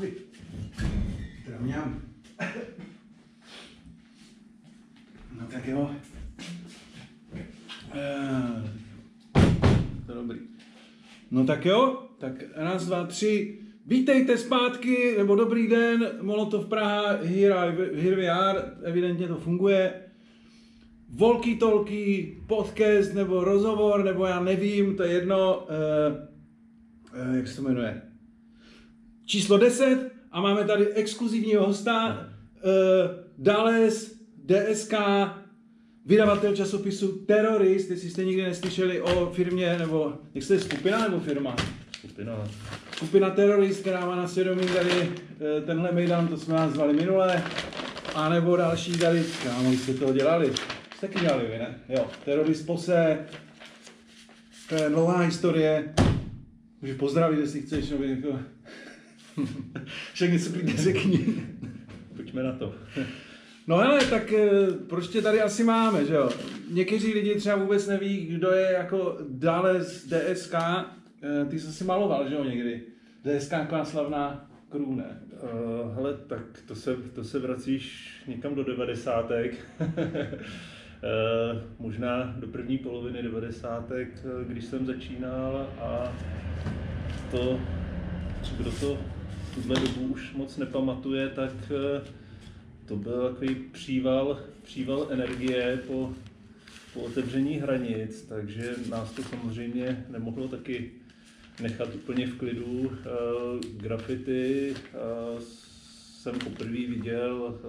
Uj. Teda mňam. No tak jo. Eh, To dobrý. No tak jo, tak raz, dva, tři. Vítejte zpátky, nebo dobrý den, Molotov Praha, Here, I- here we are, evidentně to funguje. Volky tolky, podcast, nebo rozhovor, nebo já nevím, to je jedno, eh, eh, jak se to jmenuje, číslo 10 a máme tady exkluzivního hosta, uh, Dales, DSK, vydavatel časopisu Terrorist, jestli jste nikdy neslyšeli o firmě, nebo jak jste skupina nebo firma? Skupina. Skupina Terrorist, která má na svědomí tady eh, tenhle mejdan, to jsme vás zvali minule, a nebo další tady, kámo, jste toho dělali. Jste taky dělali vy, ne? Jo, Terrorist pose, to je dlouhá historie, můžeš pozdravit, jestli chceš, nebo. Však něco klidně řekni. Pojďme na to. No hele, tak eh, proč tě tady asi máme, že jo? Někteří lidi třeba vůbec neví, kdo je jako dále z DSK. Eh, Ty jsi si maloval, že jo, někdy? DSK taková slavná crew, ne? Uh, hele, tak to se, to se vracíš někam do devadesátek. Uh, možná do první poloviny devadesátek, eh, když jsem začínal a to, kdo to tuhle dobu už moc nepamatuje, tak eh, to byl takový příval, příval energie po, po otevření hranic, takže nás to samozřejmě nemohlo taky nechat úplně v klidu. Uh, graffiti uh, jsem poprvé viděl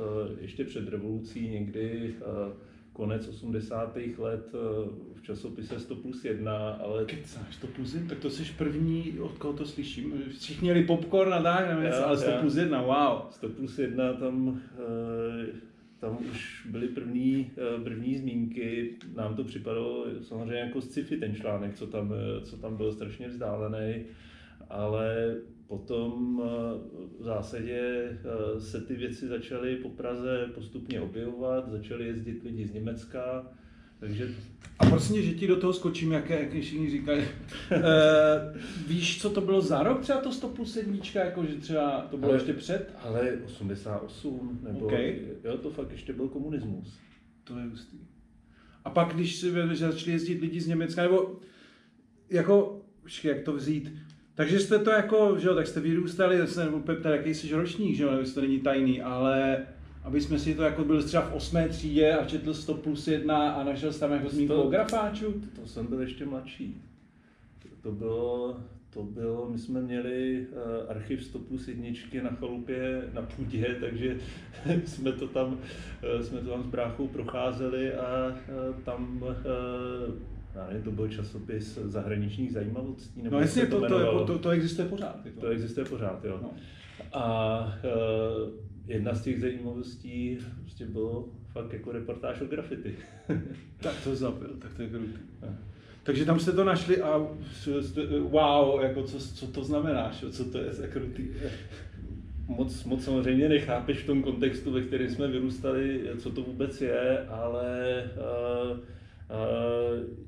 ještě před revolucí, někdy konec 80. let uh, v časopise 100 plus 1, ale Kecáš, to plus jedna, tak to jsi první, od koho to slyším. Všichni měli popcorn a tak, nevím, Já, ale 100 já. plus jedna, wow. 100 plus 1 tam, eh, tam už byly první, eh, první zmínky. Nám to připadalo samozřejmě jako sci-fi ten článek, co tam, eh, co tam byl strašně vzdálený, ale potom eh, v zásadě eh, se ty věci začaly po Praze postupně objevovat, začaly jezdit lidi z Německa, takže A prosím že ti do toho skočím, jak, jak všichni říkají. e, víš, co to bylo za rok třeba to 100 plus sedmička, jako že třeba to bylo Ale- ještě před? ale 88, nebo OK. jo, to fakt ještě byl komunismus. To je hustý. A pak, když si že začali jezdit lidi z Německa, nebo jako, jak to vzít, takže jste to jako, že jo, tak jste vyrůstali, zase nebo Pepta, jaký jsi ročník, že jo, nebo to není tajný, ale aby jsme si to jako byl třeba v osmé třídě a četl 100 plus 1 a našel jsi tam jako zmínku To- o grafáču. To jsem byl ještě mladší. To bylo, to bylo, my jsme měli uh, archiv 100 plus jedničky na chalupě na půdě, takže jsme to tam, uh, jsme to tam s bráchou procházeli a uh, tam, nevím, to byl časopis zahraničních zajímavostí, nebo No jasně, to, to, jmenovalo. jako, to, to existuje pořád. Jako. To existuje pořád, jo. No. A uh, jedna z těch zajímavostí prostě bylo fakt jako reportáž o graffiti. Tak to zabil, tak to je krutý. Takže tam jste to našli a jste, wow, jako co, co to znamená, co to je za krutý. moc, moc samozřejmě nechápeš v tom kontextu, ve kterém jsme vyrůstali, co to vůbec je, ale uh,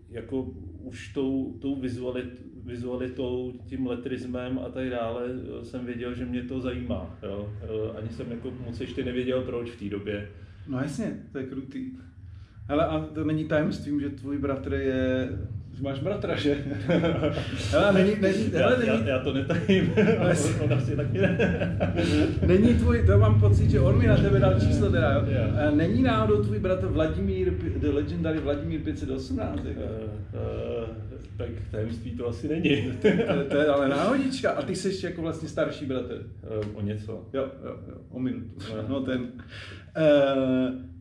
jako už tou, tou vizualit, vizualitou, tím letrismem a tak dále eh, jsem věděl, že mě to zajímá. Jo? Eh, Ani jsem jako moc ještě nevěděl, proč v té době. No jasně, to je krutý. Hele, a to není tajemstvím, že tvůj bratr je... Že máš bratra, že? Hele, není, není, hele, já, není, já, já to netajím, Ale- on asi taky ne. není tvůj, to mám pocit, že on mi na tebe dal číslo teda, jo? A Není náhodou tvůj bratr Vladimír, the legendary Vladimír 518, jako? Eh, eh, tak tajemství to asi není. to, to, je ale náhodička. A ty jsi jako vlastně starší bratr. Eh, o něco. Jo, jo, jo, o minutu. No ten. Uh,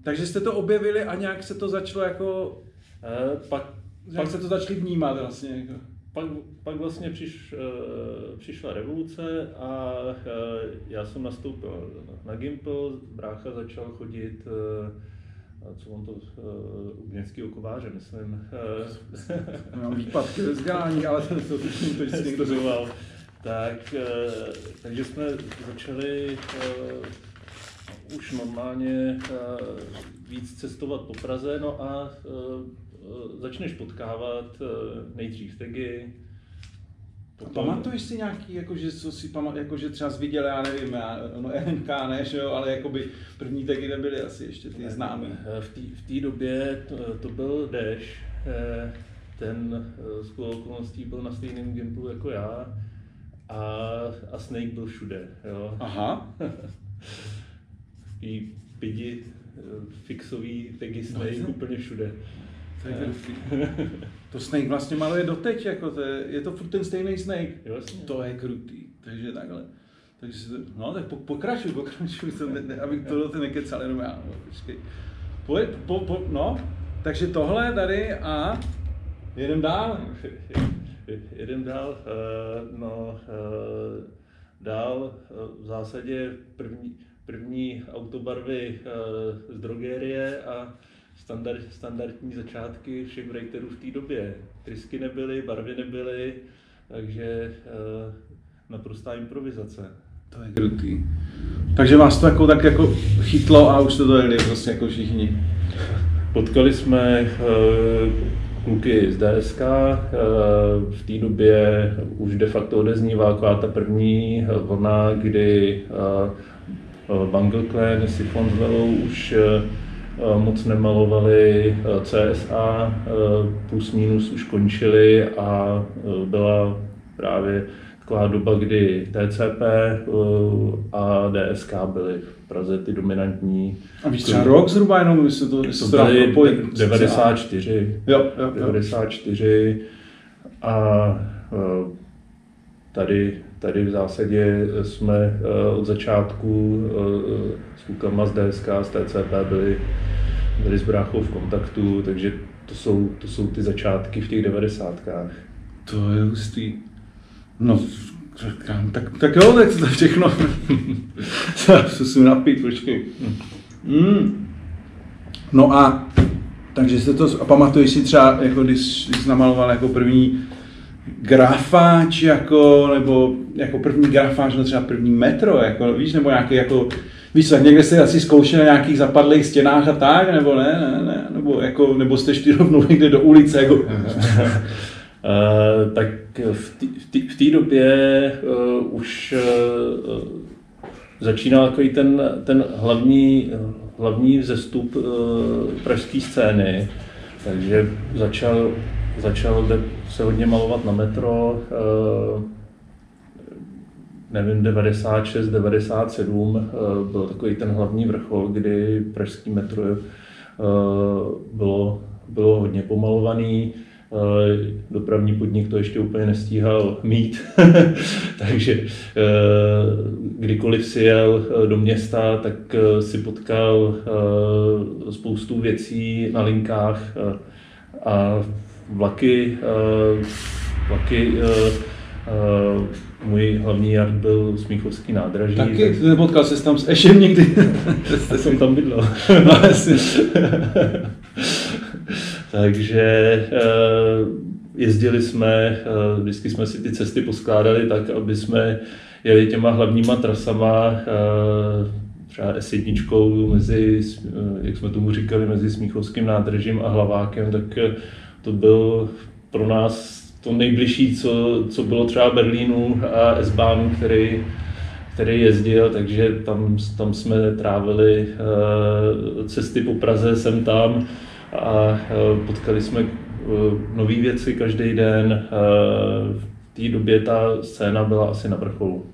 takže jste to objevili a nějak se to začalo jako, Eh, pak, pak se to začali vnímat vlastně. Jako. pak, pak vlastně přiš, eh, přišla revoluce a eh, já jsem nastoupil na Gimple, brácha začal chodit eh, a co on to, uh, u městského kováře, myslím. eh, Mám výpadky ve vzdělání, ale to, to, to, to někdo studoval. Tak, eh, takže jsme začali eh, už normálně eh, víc cestovat po Praze, no a eh, eh, začneš potkávat eh, nejdřív tagy. Pamatuješ si nějaký, jako, že, co si pamat, jako, že třeba jsi viděl, já nevím, já, no NK ne, že jo, ale jakoby první taky nebyly asi ještě ty známý. V té době to, to byl Dash, eh, ten z okolností byl na stejném gimplu jako já a, a Snake byl všude, jo. Aha. I pidi fixový tagy Snake no, úplně všude. Je to Snake vlastně maluje doteď, jako to je, je to furt ten stejný Snake. Vlastně. To je krutý, takže takhle. Takže no tak po, pokračuj, pokračuj, to, ne, abych to ty nekecal, jenom já, no, počkej. Po, po, po, no, takže tohle tady a jedem dál. jedem dál, uh, no, uh, dál uh, v zásadě první, první autobarvy uh, z drogerie a standard, standardní začátky všech writerů v té době. Trysky nebyly, barvy nebyly, takže uh, naprostá improvizace. To je krutý. Takže vás to jako, tak jako chytlo a už to dojeli prostě jako všichni. Potkali jsme uh, kluky z DSK, uh, v té době už de facto odeznívá taková ta první vlna, kdy uh, Bungle Clan, Sifon s už Eh, moc nemalovali eh, CSA, eh, plus minus už končili a byla právě taková doba, kdy TCP a DSK byly v Praze ty dominantní. A víš třeba rok zhruba jenom, jestli to, jestli to, to byly propojit, 94. Jo, jo, jo. 94 a tady, tady v zásadě jsme od začátku s klukama z DSK, z TCP byli byli s bráchou v kontaktu, takže to jsou, to jsou ty začátky v těch devadesátkách. To je hustý. No, tak, tak jo, tak to všechno. Co si napít, počkej. Mm. No a takže se to, a pamatuješ si třeba, jako když jsi namaloval jako první grafáč, jako, nebo jako první grafáč, no třeba první metro, jako, víš, nebo nějaký jako Víš co, někde jste asi zkoušeli na nějakých zapadlých stěnách a tak, nebo ne, ne, ne, nebo, jako, nebo jste šli rovnou někde do ulice, jako... uh, tak v té době uh, už uh, začínal takový ten, ten hlavní, hlavní vzestup uh, pražské scény, takže začal, začal se hodně malovat na metro, uh, nevím, 96, 97 eh, byl takový ten hlavní vrchol, kdy pražský metro eh, bylo, bylo hodně pomalovaný, eh, dopravní podnik to ještě úplně nestíhal mít, takže kdykoliv si jel do města, tak si potkal spoustu věcí na linkách a vlaky, vlaky můj hlavní jard byl Smíchovský nádraží. Taky? Tak... Nepotkal jsi tam s Ešem někdy? Jste jsem tam bydlel. no, Takže eh, jezdili jsme, eh, vždycky jsme si ty cesty poskládali tak, aby jsme jeli těma hlavníma trasama, eh, třeba S1 mezi, jak jsme tomu říkali, mezi Smíchovským nádražím a Hlavákem, tak to byl pro nás to nejbližší, co, co bylo třeba Berlínu a S-Bahn, který, který jezdil, takže tam, tam jsme trávili uh, cesty po Praze sem tam a uh, potkali jsme uh, nové věci každý den. V té době ta scéna byla asi na vrcholu.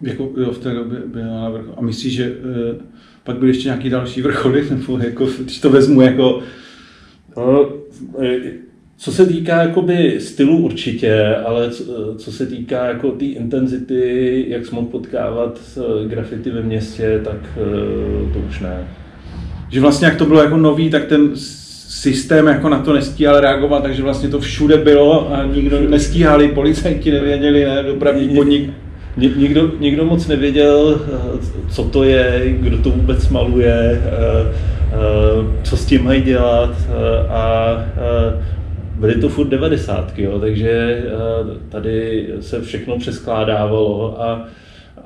Jako, jo, v té době byla na vrcholu. A myslíš, že pak byly ještě nějaký další vrcholy, nebo jako, když to vezmu jako... No, co se týká jakoby stylu určitě, ale co, co se týká jako té tý intenzity, jak jsme potkávat grafity ve městě, tak eh, to už ne. Že vlastně jak to bylo jako nový, tak ten systém jako na to nestíhal reagovat, takže vlastně to všude bylo a nikdo nestíhali, policajti nevěděli, ne, dopravní podnik. Nikdo, nikdo moc nevěděl, eh, co to je, kdo to vůbec maluje, eh, co s tím mají dělat a byly to furt devadesátky, jo, takže eh, tady se všechno přeskládávalo a,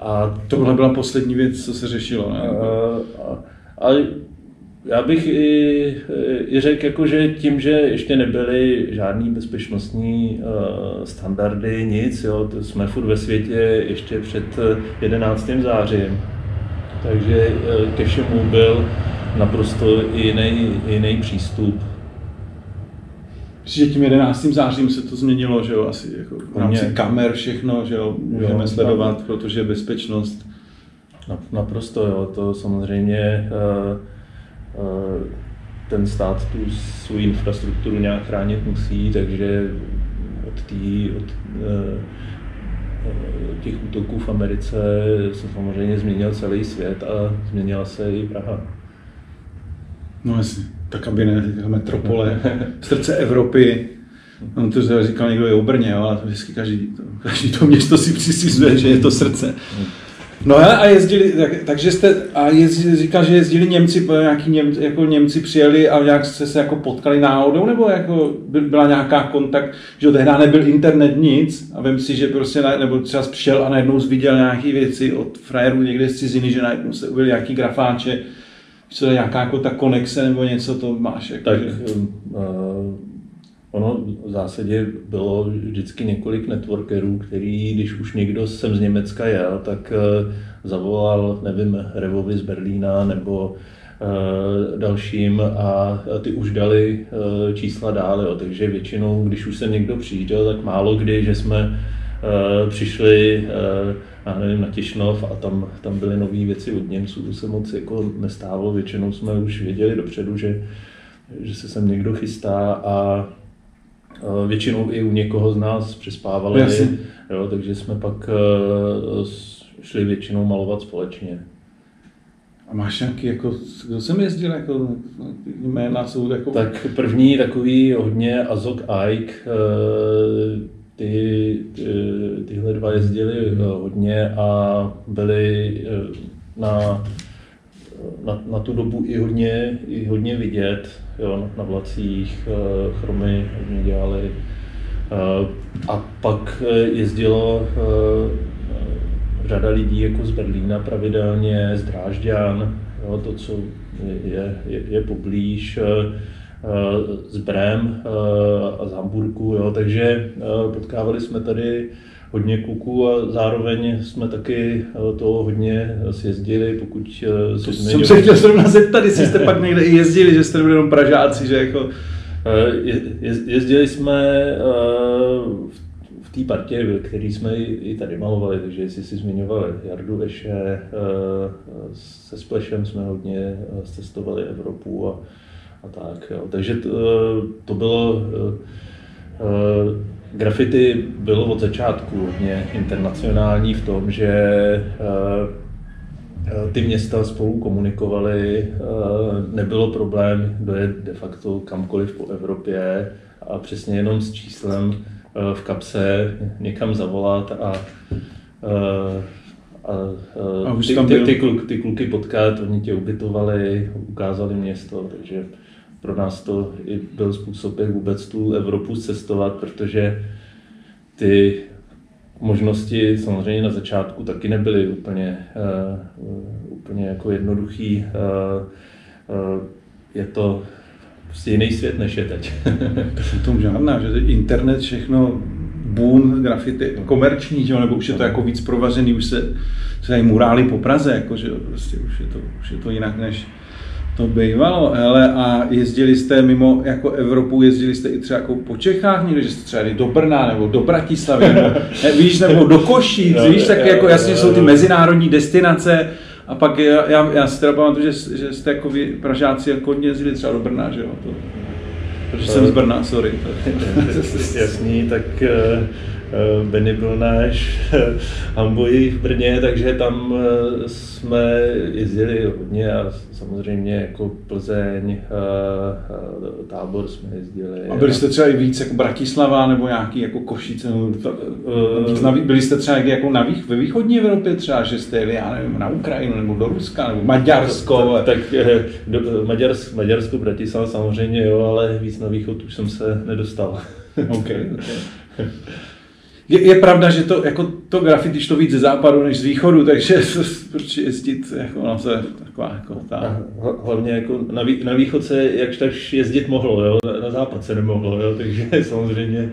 a tohle byla poslední věc, co se řešilo. Ne? A, a, a já bych i, i řekl, jako, že tím, že ještě nebyly žádný bezpečnostní uh, standardy, nic, jo, to jsme furt ve světě ještě před 11. zářím, takže uh, ke všemu byl naprosto jiný, jiný přístup. Že tím 11. zářím se to změnilo, že jo, asi jako v rámci kamer všechno, že jo, můžeme jo, sledovat, tam, protože je bezpečnost. Naprosto, jo, to samozřejmě uh, uh, ten stát tu svou infrastrukturu nějak chránit musí, takže od, tý, od uh, těch útoků v Americe se samozřejmě změnil celý svět a změnila se i Praha. No jasně, ta kabinet, metropole, srdce Evropy. On to říkal někdo je o Brně, ale to vždycky každý to, každý to město si přisizuje, že je to srdce. No a jezdili, tak, takže jste, a jezdili, říkal, že jezdili Němci, nějaký Němci, jako Němci přijeli a nějak jste se jako potkali náhodou, nebo jako byla nějaká kontakt, že tehdy nebyl internet nic a vím si, že prostě, nebo třeba přišel a najednou viděl nějaké věci od frajerů někde z ciziny, že najednou se uvěděl nějaký grafáče, co je nějaká jako ta konexe nebo něco to máš? Jako, tak že... uh, ono v zásadě bylo vždycky několik networkerů, který, když už někdo sem z Německa jel, tak uh, zavolal, nevím, Revovi z Berlína nebo uh, dalším a ty už dali čísla dál, jo. takže většinou, když už sem někdo přijížděl, tak málo kdy, že jsme přišli uh, já nevím, na Tišnov a tam, tam byly nové věci od Němců, to se moc jako nestávalo, většinou jsme už věděli dopředu, že, že se sem někdo chystá a většinou i u někoho z nás přespávali, jo, takže jsme pak šli většinou malovat společně. A máš nějaký, jako, kdo jsem jezdil, jako, jména jsou jako... Tak první takový hodně Azok Ike, ty, ty, tyhle dva jezdili eh, hodně a byli eh, na, na, na tu dobu i hodně, i hodně vidět jo, na, na vlacích, eh, chromy hodně dělali. A pak jezdilo řada lidí jako z Berlína pravidelně, z Drážďan, jo, to, co je, je, je poblíž. Eh, z Brem eh, a z Hamburgu, jo, takže eh, potkávali jsme tady hodně kluků a zároveň jsme taky to hodně sjezdili, pokud se Jsem se chtěl zrovna zeptat, jestli jste pak někde i jezdili, že jste nebyli jenom Pražáci, že jako... Je, jezdili jsme v té partě, který jsme i tady malovali, takže jestli si zmiňovali Jardu Veše, se Splešem jsme hodně cestovali Evropu a a tak. Jo. Takže to, to bylo, uh, graffiti bylo od začátku hodně internacionální v tom, že uh, ty města spolu komunikovaly, uh, nebylo problém dojet de facto kamkoliv po Evropě a přesně jenom s číslem v kapse někam zavolat a a, a, a ty, ty, ty, kluky, ty kluky potkat, oni tě ubytovali, ukázali město, takže pro nás to i byl způsob, jak vůbec tu Evropu cestovat, protože ty možnosti samozřejmě na začátku taky nebyly úplně, uh, úplně jako jednoduchý. Uh, uh, je to prostě jiný svět, než je teď. to tom žádná, že internet, všechno, boom, grafity, komerční, že, nebo už je to jako víc provařený, už se, se murály po Praze, jako, že prostě už je to, už je to jinak, než, to bývalo, hele, a jezdili jste mimo jako Evropu, jezdili jste i třeba jako po Čechách někde, že jste třeba jeli do Brna nebo do Bratislavy, nebo, ne, víš, nebo do Košíc, víš, tak jako jasně jsou ty mezinárodní destinace, a pak já, já, já si teda pamatuju, že, že jste jako vy, Pražáci jako hodně jezdili třeba do Brna, že jo, to, protože jsem z Brna, sorry. Jasný, tak Eh, Benny byl náš Hamboji v Brně, takže tam eh, jsme jezdili hodně a samozřejmě jako Plzeň, eh, tábor jsme jezdili. A byli jste třeba i víc jako Bratislava nebo nějaký jako Košice? byli jste třeba jako na vých, ve východní Evropě třeba, že jste jeli, já nevím, na Ukrajinu nebo do Ruska nebo Maďarsko? Tak, tak do, Maďarsko, Maďarsko, Bratislava samozřejmě jo, ale víc na východ už jsem se nedostal. okay, okay. je, je, pravda, že to, jako to graffiti šlo víc ze západu než z východu, takže proč jezdit, jako na se taková jako ta... Hlavně jako na, vý, na východ se jakž tak jezdit mohlo, jo? Na, na západ se nemohlo, jo? takže samozřejmě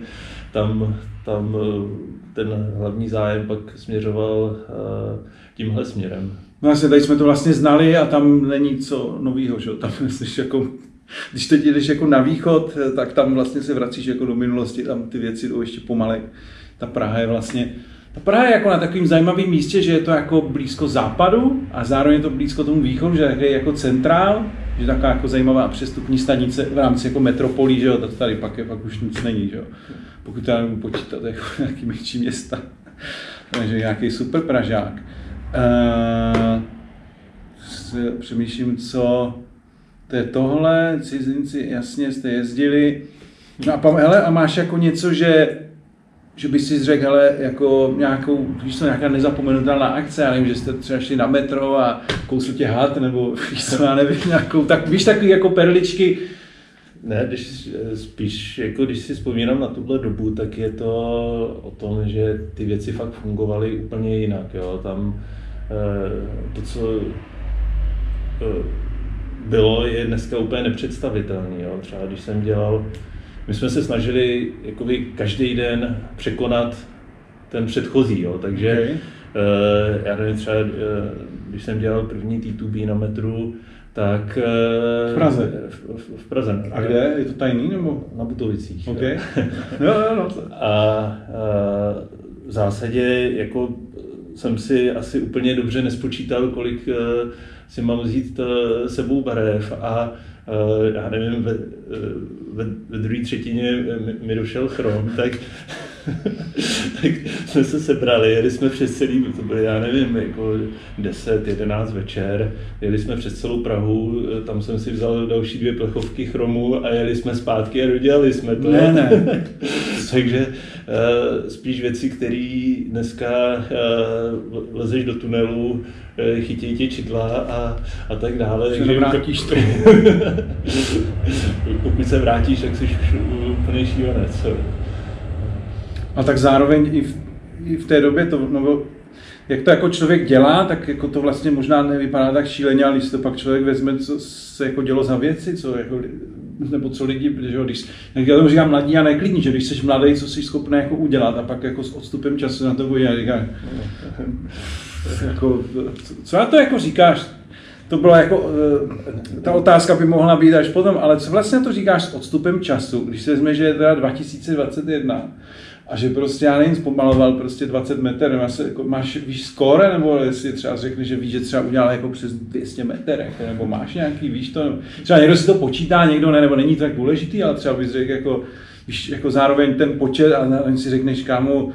tam, tam eh, ten hlavní zájem pak směřoval uh, tímhle směrem. No vlastně tady jsme to vlastně znali a tam není co novýho, že? tam jsi jako když teď jdeš jako na východ, tak tam vlastně se vracíš jako do minulosti, tam ty věci jdou ještě pomalej. Ta Praha je vlastně, ta Praha je jako na takovým zajímavém místě, že je to jako blízko západu a zároveň je to blízko tomu východu, že je jako centrál, že taková jako zajímavá přestupní stanice v rámci jako metropolí, že jo, tady pak, je, pak už nic není, že jo. Pokud to nemůžu počítat jako nějaký menší města. Takže nějaký super Pražák. Uh, přemýšlím, co to je tohle, cizinci, jasně jste jezdili. No a, hele, a máš jako něco, že že bys si řekl, hele, jako nějakou, víš to, nějaká nezapomenutelná akce, já nevím, že jste třeba šli na metro a kousl tě had, nebo víš co, já nevím, nějakou, tak víš takový jako perličky, ne, když spíš, jako když si vzpomínám na tuhle dobu, tak je to o tom, že ty věci fakt fungovaly úplně jinak. Jo. Tam eh, to, co eh, bylo, je dneska úplně nepředstavitelné. Třeba když jsem dělal, my jsme se snažili jakoby každý den překonat ten předchozí, jo. takže okay. uh, já nevím, třeba když jsem dělal první T2B na metru, tak... V Praze? V, v Praze. Ne? A kde? Je to tajný nebo? Na Butovicích. Okay. jo, jo, no. A, a v zásadě jako jsem si asi úplně dobře nespočítal, kolik si mám vzít eh, sebou barev a eh, já nevím, ve, eh, ve, ve druhé třetině mi došel chrom, tak, tak jsme se sebrali, jeli jsme přes celý, to bylo, já nevím, jako 10, 11 večer, jeli jsme přes celou Prahu, tam jsem si vzal další dvě plechovky chromu a jeli jsme zpátky a dodělali jsme to. Ne, ne. Takže spíš věci, které dneska lezeš do tunelu, Eh, chytějí tě čidla a, a tak dále. Takže vrátíš to. Pokud se vrátíš, tak jsi úplně šílenec. A tak zároveň i v, i v té době to, no, jak to jako člověk dělá, tak jako to vlastně možná nevypadá tak šíleně, ale když to pak člověk vezme, co se jako dělo za věci, co jako, nebo co lidi, že jo, když, jak já tomu říkám mladí a neklidní, že když jsi mladý, co jsi schopný jako udělat a pak jako s odstupem času na to bude a říká, jako, co na to jako říkáš? To byla jako, eh, ta otázka by mohla být až potom, ale co vlastně to říkáš s odstupem času, když se vezme, že je teda 2021 a že prostě já nevím, zpomaloval prostě 20 metrů, máš, jako, máš víš skóre, nebo jestli třeba řekne, že víš, že třeba udělal jako přes 200 metrů, jako, nebo máš nějaký, víš to, třeba někdo si to počítá, někdo ne, nebo není to tak důležitý, ale třeba bys řekl jako, víš, jako zároveň ten počet a si řekneš, kámo,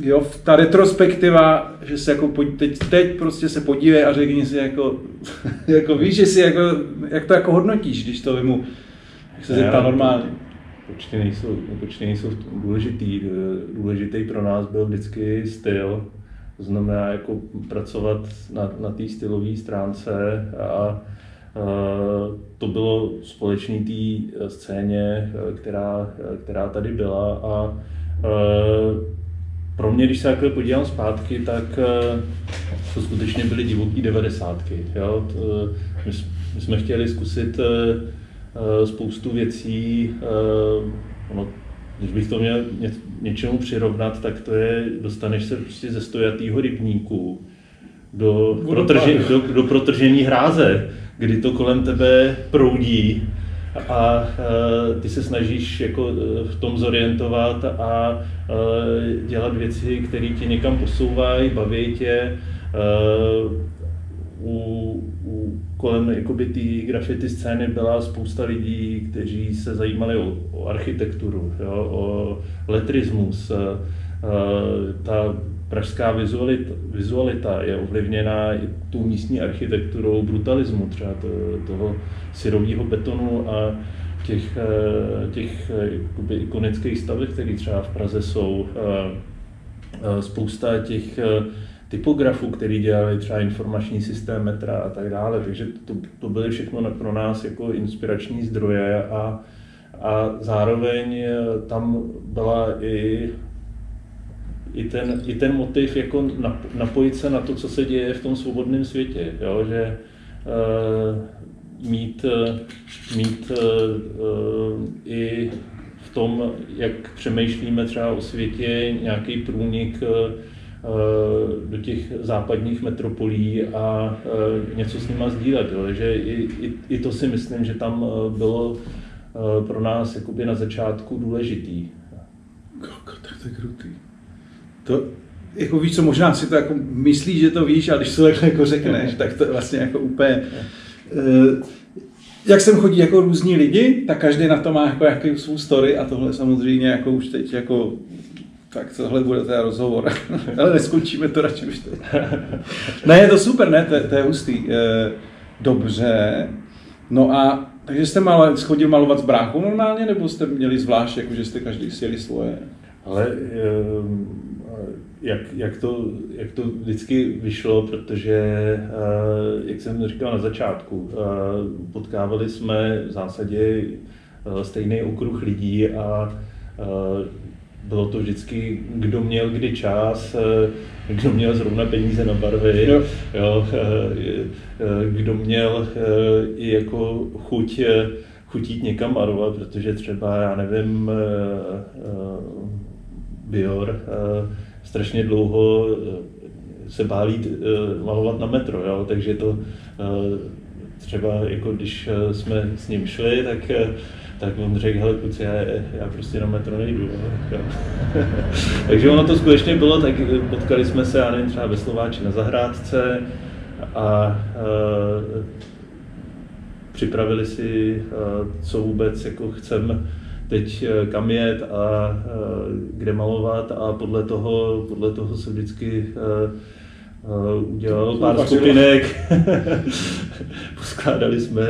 jo, ta retrospektiva, že se jako teď, teď prostě se podívej a řekni si jako, jako víš, že si jako, jak to jako hodnotíš, když to vymu, jak se zeptá normálně. Počty nejsou, počty nejsou důležitý. Důležitý pro nás byl vždycky styl, to znamená jako pracovat na, na té stylové stránce a, to bylo společný té scéně, která, která tady byla a, pro mě, když se takhle podívám zpátky, tak to skutečně byly divoký devadesátky. My, my jsme chtěli zkusit spoustu věcí. Ono, když bych to měl ně, něčemu přirovnat, tak to je, dostaneš se prostě ze stojatýho rybníku do, protrže, do, do protržení hráze, kdy to kolem tebe proudí a e, ty se snažíš jako v tom zorientovat a dělat věci, které tě někam posouvají, baví tě. U, u, kolem jakoby té graffiti scény byla spousta lidí, kteří se zajímali o, o architekturu, jo, o letrismus. Ta pražská vizualita, vizualita je ovlivněna i tou místní architekturou brutalismu, třeba to, toho syrového betonu a těch, eh, těch eh, jakoby, ikonických staveb, které třeba v Praze jsou. Eh, spousta těch typografů, který dělali třeba informační systém metra a tak dále. Takže to, to byly všechno pro nás jako inspirační zdroje a a zároveň eh, tam byla i i ten, i ten motiv jako napojit se na to, co se děje v tom svobodném světě, jo? že uh, mít, mít uh, i v tom, jak přemýšlíme třeba o světě, nějaký průnik uh, do těch západních metropolí a něco s nima sdílet. Jo? Že i, i, i to si myslím, že tam bylo pro nás jakoby na začátku důležitý. Koko, tak to je krutý. To, jako víš co, možná si to jako myslíš, že to víš, a když to takhle jako řekneš, tak to je vlastně jako úplně... Jak sem chodí jako různí lidi, tak každý na to má jako jaký svou story a tohle samozřejmě jako už teď jako tak tohle bude teda rozhovor. Ale neskončíme to radši už teď. ne, je to super, ne, to, to je hustý. E, dobře. No a takže jste mal, chodil malovat s bráchou normálně, nebo jste měli zvlášť, jako že jste každý sjeli svoje? Ale ehm, jak, jak, to, jak to vždycky vyšlo, protože, eh, jak jsem říkal na začátku, eh, potkávali jsme v zásadě eh, stejný okruh lidí a bylo to vždycky, kdo měl kdy čas, kdo měl zrovna peníze na barvy, jo. Jo, kdo měl i jako chuť chutít někam marovat, protože třeba, já nevím, Bior strašně dlouho eh, se bálí eh, malovat na metro, jo? takže to eh, třeba jako když jsme s ním šli, tak tak on řekl, hele kluci, já, já prostě na metro nejdu. Jo. Takže ono to skutečně bylo, tak potkali jsme se, já nevím, třeba ve Slováči na zahrádce a, a připravili si, co vůbec jako chceme teď eh, kam jet a kde malovat a podle toho, podle toho se vždycky uh, udělal pár skupinek. Poskládali jsme,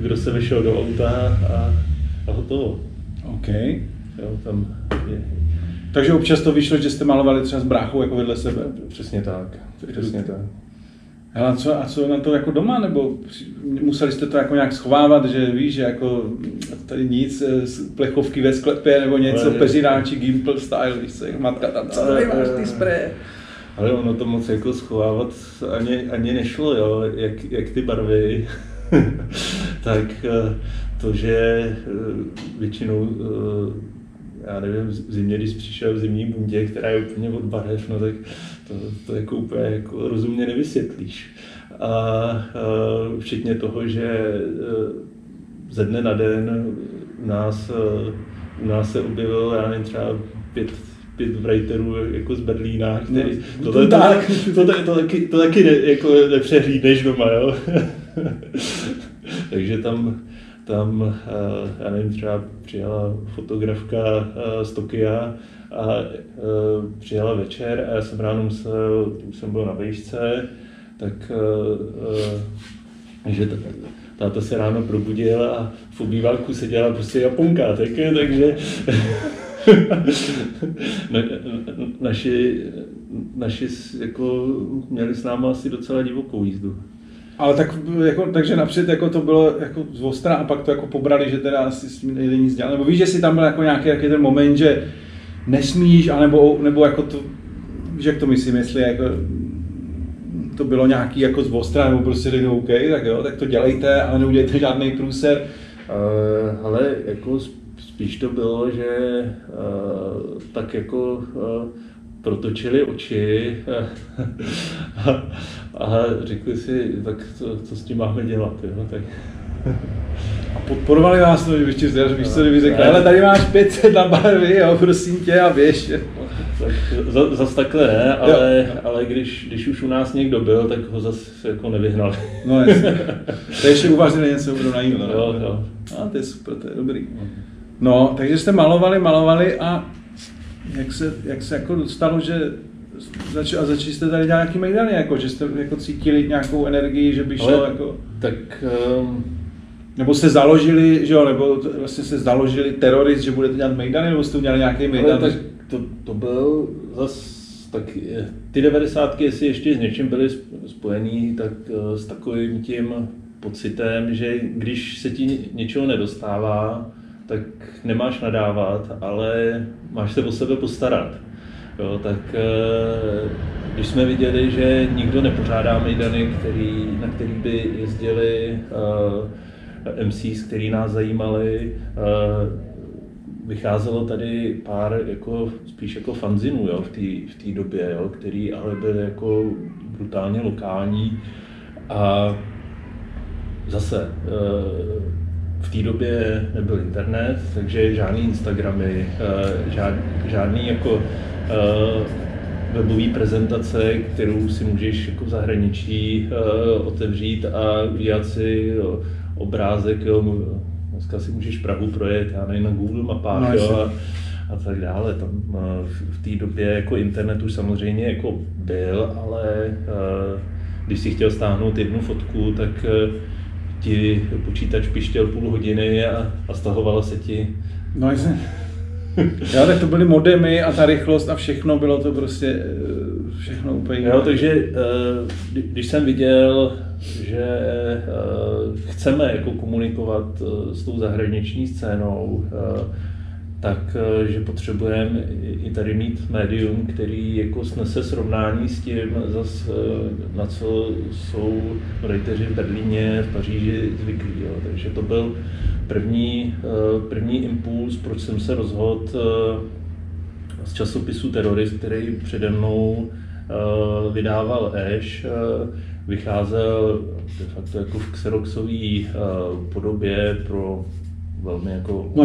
kdo se vyšel do auta a, a hotovo. OK. Jo, tam je. Takže občas to vyšlo, že jste malovali třeba s bráchou jako vedle sebe? Přesně tak. Přesně tak. Hele, a co, a co na to jako doma, nebo museli jste to jako nějak schovávat, že víš, že jako tady nic, eh, plechovky ve sklepě nebo něco, peřináči, Gimple style, víš co, matka tam, co tady máš ty spreje? Ale ono to moc jako schovávat ani, ani nešlo, jo, jak, jak ty barvy. tak eh, to, že eh, většinou já nevím, v zimě, když přišel v zimní bundě, která je úplně od barev, no tak to, to jako úplně jako rozumně nevysvětlíš. A, a včetně toho, že ze dne na den u nás, u nás se objevil, já nevím, třeba pět, pět writerů jako z Berlína, který, no, to, to, tak. to, to, to, taky, to taky ne, jako nepřehlídneš doma, jo. Takže tam tam, eh, já nevím, třeba přijela fotografka eh, z Tokia a eh, přijela večer a já jsem ráno musel, už jsem byl na výšce, tak že táta se ráno probudil a v obýváku seděla prostě Japonka, tak, takže na, naši, naši jako měli s námi asi docela divokou jízdu. Ale tak, jako, takže napřed jako to bylo jako z ostra a pak to jako pobrali, že teda asi s tím nejde nic dělat. Nebo víš, že si tam byl jako nějaký, nějaký ten moment, že nesmíš, anebo, nebo jako to, víš, jak to myslím, jestli jako to bylo nějaký jako z ostra, nebo prostě řekl OK, tak jo, tak to dělejte, ale neudělejte žádný průser. Uh, ale jako spíš to bylo, že uh, tak jako uh, protočili oči a, a řekli si, tak co, co s tím máme dělat. Jo? Tak. A podporovali vás to, víš, víš co, kdyby řekli, ale tady máš 500 na barvy, jo, prosím tě a běž. Tak za, zas takhle ne, ale, ale když, když už u nás někdo byl, tak ho zase jako nevyhnali. No jasně. To je ještě uvařili něco kdo na jídlo. Jo, jo. A to je super, to je dobrý. No, takže jste malovali, malovali a jak se, jak se jako dostalo, že zač, a začali jste tady dělat nějaký mejdany, jako, že jste jako cítili nějakou energii, že by šlo Ale, jako... Tak... Um... Nebo jste založili, že jo, nebo vlastně se založili terorist, že budete dělat mejdany, nebo jste udělali nějaký mejdan? tak to, to byl zas tak ty devadesátky, jestli ještě s něčím byly spojený, tak eh, s takovým tím pocitem, že když se ti něčeho nedostává, tak nemáš nadávat, ale máš se o sebe postarat. Jo, tak eh, když jsme viděli, že nikdo nepořádá mejdany, který, na který by jezdili uh, MCs, který nás zajímali, uh, vycházelo tady pár jako, spíš jako fanzinů jo, v té v době, jo, který ale byly jako brutálně lokální a zase uh, v té době nebyl internet, takže žádný Instagramy, uh, žád, žádný jako uh, webové prezentace, kterou si můžeš jako v zahraničí uh, otevřít a udělat si obrázek. Jo. Dneska si můžeš Prahu projet, já nevím, na Google mapách no, jo, a, a tak dále. Tam, v té době jako internet už samozřejmě jako byl, ale když si chtěl stáhnout jednu fotku, tak ti počítač pištěl půl hodiny a, a stahovalo se ti. No jasně. Jo, tak to byly modemy a ta rychlost a všechno bylo to prostě eh, všechno úplně Jo, takže eh, když jsem viděl, že eh, chceme jako komunikovat s tou zahraniční scénou, tak že potřebujeme i tady mít médium, který jako snese srovnání s tím, zas, na co jsou writeři v Berlíně, v Paříži zvyklí. Jo. Takže to byl první, eh, první impuls, proč jsem se rozhodl eh, z časopisu Terrorist, který přede mnou eh, vydával Ash, vycházel de facto jako v xeroxové podobě pro velmi jako no,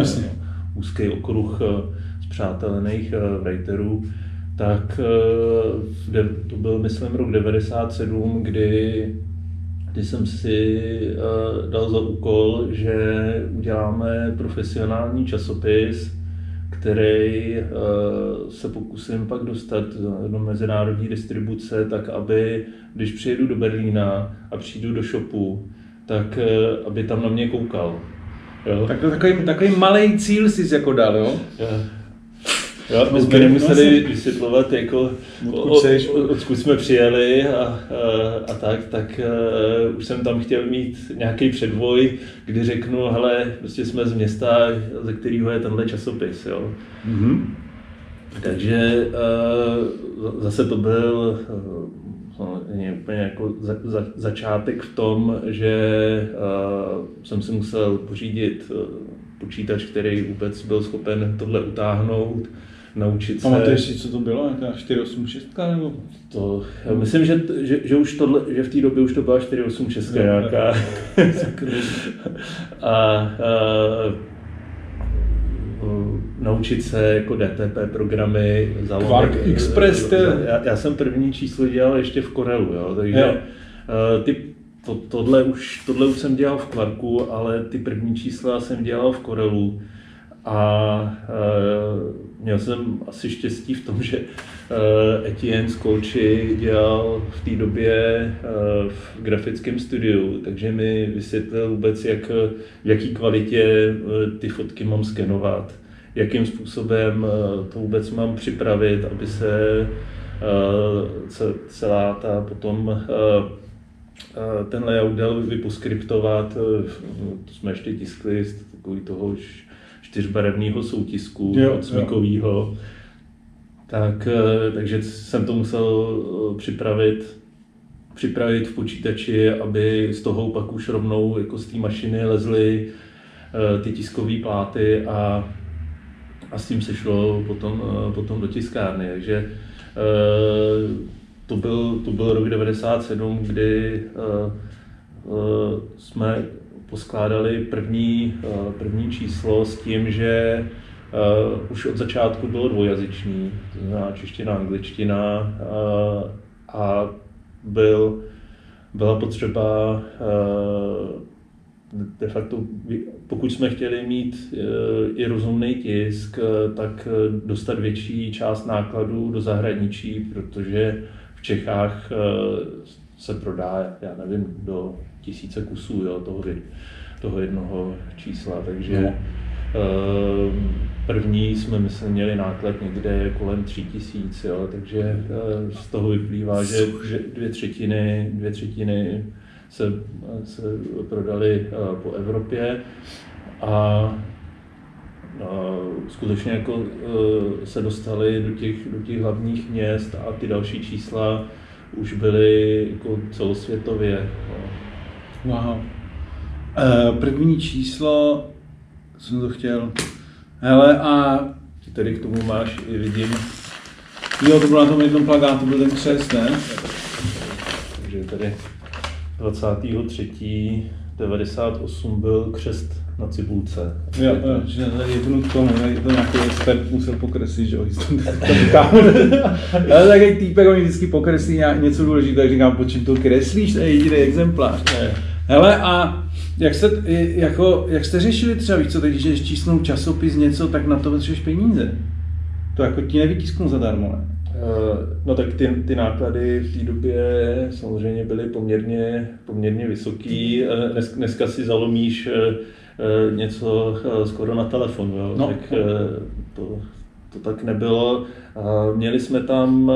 úzký okruh zpřátelených writerů, tak to byl, myslím, rok 97, kdy kdy jsem si dal za úkol, že uděláme profesionální časopis, který se pokusím pak dostat do mezinárodní distribuce, tak aby, když přijedu do Berlína a přijdu do shopu, tak aby tam na mě koukal. Jo? Tak to takový, takový malý cíl jsi jako dal, jo? jo. Jo, my jsme nemuseli vysvětlovat, jako, odkud, od, odkud jsme přijeli a, a, a tak, tak uh, už jsem tam chtěl mít nějaký předvoj, kdy řeknu, hele, prostě jsme z města, ze kterého je tenhle časopis, jo. Mm-hmm. Takže uh, zase to byl uh, úplně jako za, za, začátek v tom, že uh, jsem si musel pořídit uh, počítač, který vůbec byl schopen tohle utáhnout naučit se. Pamatuješ si, co to bylo? Nějaká 486 nebo? To, já myslím, že, že, že, už tohle, že v té době už to byla 486 jo, nějaká. a, a, naučit se jako DTP programy. Založit, Quark Express. Já, já, jsem první číslo dělal ještě v Corelu, jo, takže jo. ty to, tohle, už, tohle už jsem dělal v Quarku, ale ty první čísla jsem dělal v Corelu. A e, měl jsem asi štěstí v tom, že e, Etienne Skolči dělal v té době e, v grafickém studiu, takže mi vysvětlil vůbec, jak, v jaký kvalitě e, ty fotky mám skenovat, jakým způsobem e, to vůbec mám připravit, aby se e, celá ta potom e, ten layout dal vyposkriptovat, to jsme ještě tiskli z takový toho čtyřbarevného soutisku jo, od smykového. Tak, eh, takže jsem to musel eh, připravit, připravit v počítači, aby z toho pak už rovnou jako z té mašiny lezly eh, ty tiskové pláty a, a s tím se šlo potom, potom do tiskárny. Takže to byl, to byl rok 97, kdy jsme poskládali první, eh, první číslo s tím, že uh, už od začátku bylo dvojazyčný, to znamená čeština, angličtina uh, a byl, byla potřeba uh, de facto, pokud jsme chtěli mít i rozumný tisk, tak dostat větší část nákladů do zahraničí, protože v Čechách se prodá, já nevím, do tisíce kusů jo, toho, toho jednoho čísla, takže no. První jsme myslím měli náklad někde kolem tří tisíc, jo, takže eh, z toho vyplývá, že, že dvě třetiny, dvě třetiny se, se prodali po Evropě a, skutečně jako se dostali do těch, do těch hlavních měst a ty další čísla už byly jako celosvětově. No. Wow. První číslo, jsem to chtěl, hele a Tady k tomu máš i vidím. Jo, to bylo na tom jednom plagátu, byl ten křest, ne? Takže tady 23. 98 byl křest na cibulce. Jo, jo že jednu k tomu, ne, to nějaký expert musel pokreslit, že jo, Ale takový týpek, oni vždycky pokreslí něco důležitého, tak říkám, po čem to kreslíš, to je jediný exemplář. Ne. Hele, a jak jste, jako, jak jste řešili třeba, víš co, teď, že čísnou časopis něco, tak na to potřebuješ peníze. To jako ti nevytisknou zadarmo, ne? Uh, no tak ty, ty náklady v té době samozřejmě byly poměrně, poměrně vysoký. Eh, dnes, dneska si zalomíš uh, něco skoro na telefonu, jo? No. tak to, to tak nebylo. Měli jsme tam,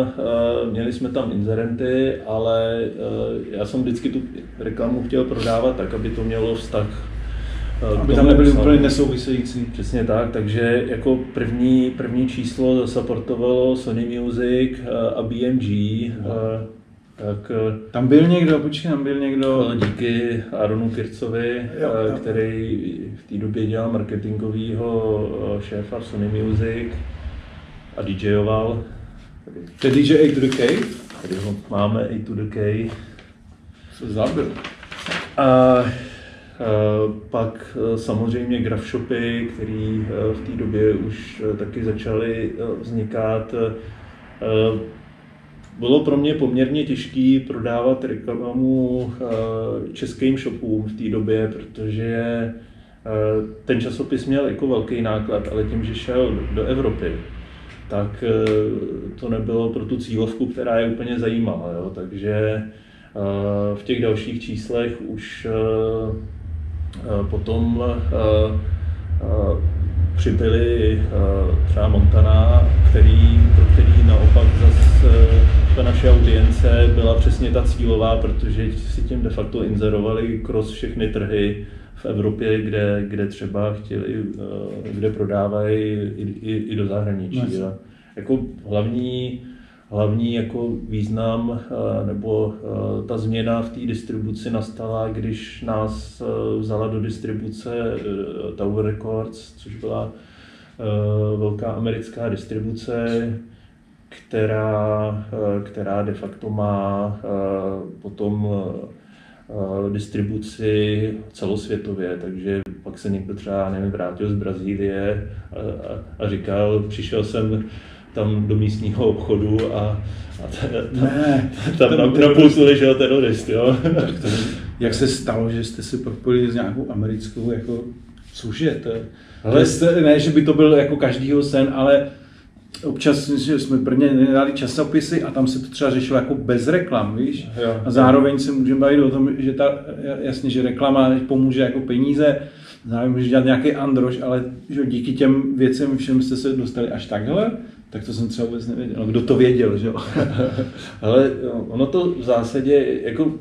měli jsme tam inzerenty, ale já jsem vždycky tu reklamu chtěl prodávat tak, aby to mělo vztah aby tam nebyly úplně nesouvisející. Přesně tak, takže jako první, první číslo supportovalo Sony Music a BMG. No. Tak, tam byl někdo, počkej, tam byl někdo... Díky Aronu Kircovi, jo, jo. který v té době dělal marketingového šéfa Sony Music a DJoval. To je DJ A to the K? Tady ho máme A to the K. Co zabil? A pak e, samozřejmě graph shopy, které e, v té době už taky začaly vznikat. Bylo pro mě poměrně těžké prodávat reklamu českým shopům v té době, protože ten časopis měl jako velký náklad, ale tím, že šel do Evropy, tak eh, to nebylo pro tu cílovku, která je úplně zajímavá. Jo? Takže eh, v těch dalších číslech už eh, potom přibyly třeba Montana, který, pro který naopak zase ta naše audience byla přesně ta cílová, protože si tím de facto inzerovali cross všechny trhy v Evropě, kde, kde třeba chtěli, eh, kde prodávají i, i, i do zahraničí. No, jako hlavní, hlavní jako význam eh, nebo eh, ta změna v té distribuci nastala, když nás vzala do distribuce Tower Records, což byla velká americká distribuce, která, která de facto má potom Eh, distribuci celosvětově, takže pak se někdo třeba, nevím, vrátil z Brazílie a, a, a říkal, přišel jsem tam do místního obchodu a, a ta, ta, ne, tam na, na pulsu ležel terorist, jo. Tak to, jak se stalo, že jste si propojili s nějakou americkou, jako, cože, to, ale jste, ne, že by to byl jako každýho sen, ale občas že jsme prvně nedali časopisy a tam se to třeba řešilo jako bez reklam, víš? Jo, a zároveň se můžeme bavit o tom, že ta, jasně, že reklama pomůže jako peníze, zároveň může dělat nějaký androž, ale že díky těm věcem všem jste se dostali až takhle, tak to jsem třeba vůbec nevěděl. No, kdo to věděl, že jo? Ale ono to v zásadě, jako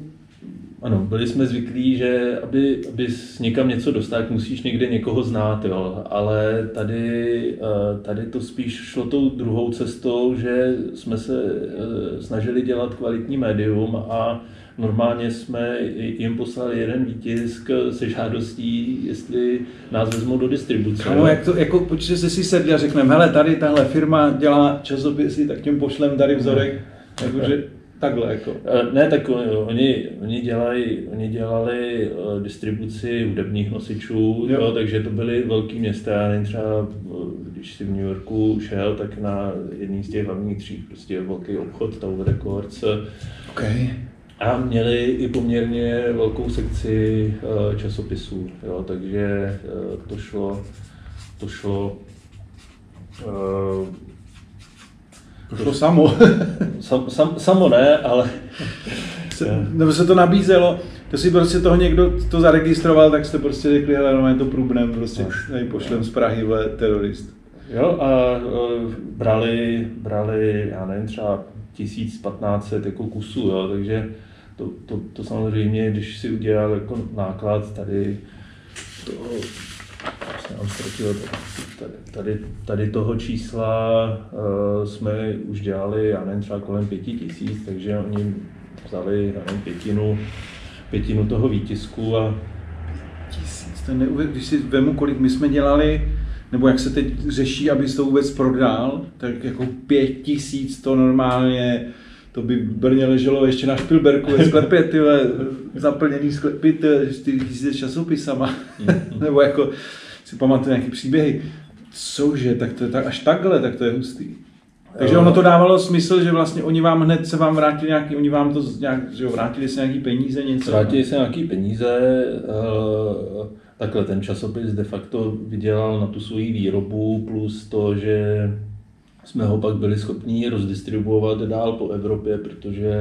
ano, byli jsme zvyklí, že aby, aby někam něco dostat, musíš někde někoho znát, jo. ale tady, eh, tady to spíš šlo tou druhou cestou, že jsme se eh, snažili dělat kvalitní médium a normálně jsme jim poslali jeden výtisk se žádostí, jestli nás vezmou do distribuce. No, jak to, jako, počkej, se si sedli a řekneme, hele, tady tahle firma dělá časopisy, tak těm pošlem tady vzorek. Jakože Takhle jako. Eh, ne, tak oni, oni, dělají, oni dělali uh, distribuci hudebních nosičů, jo. Jo, takže to byly velké města. Já nevím, třeba eh, když si v New Yorku šel, tak na jedný z těch hlavních tří prostě velký obchod Tower Records. Okay. A měli i poměrně velkou sekci uh, časopisů, jo, takže uh, to šlo, to šlo uh, to šlo samo. sam, sam, samo ne, ale... Se, nebo se to nabízelo, to si prostě toho někdo to zaregistroval, tak jste prostě řekli, hele, no to průbnem, prostě tady pošlem z Prahy, vole, terorist. Jo, a brali, brali, já nevím, třeba 1500 jako kusů, jo, takže to, to, to samozřejmě, když si udělal jako náklad tady, to, mám ztratil, tady, tady, tady toho čísla uh, jsme už dělali, já nevím, třeba kolem pěti tisíc, takže oni vzali, já nevím, pětinu, pětinu toho výtisku a Tisíc, to neuvěř, když si vemu, kolik my jsme dělali, nebo jak se teď řeší, aby to vůbec prodal, tak jako pět tisíc to normálně, to by v Brně leželo ještě na Špilberku ve sklepě, tyhle, zaplněný sklepy, ty 4 tisíce časopisama, nebo jako si pamatuju nějaké příběhy. Cože, tak to je tak, až takhle, tak to je hustý. Takže ono to dávalo smysl, že vlastně oni vám hned se vám vrátili nějaký, oni vám to z- nějak, že jo, vrátili se nějaký peníze, něco. Vrátili se nějaký peníze, eh, takhle ten časopis de facto vydělal na tu svoji výrobu, plus to, že jsme ho pak byli schopni rozdistribuovat dál po Evropě, protože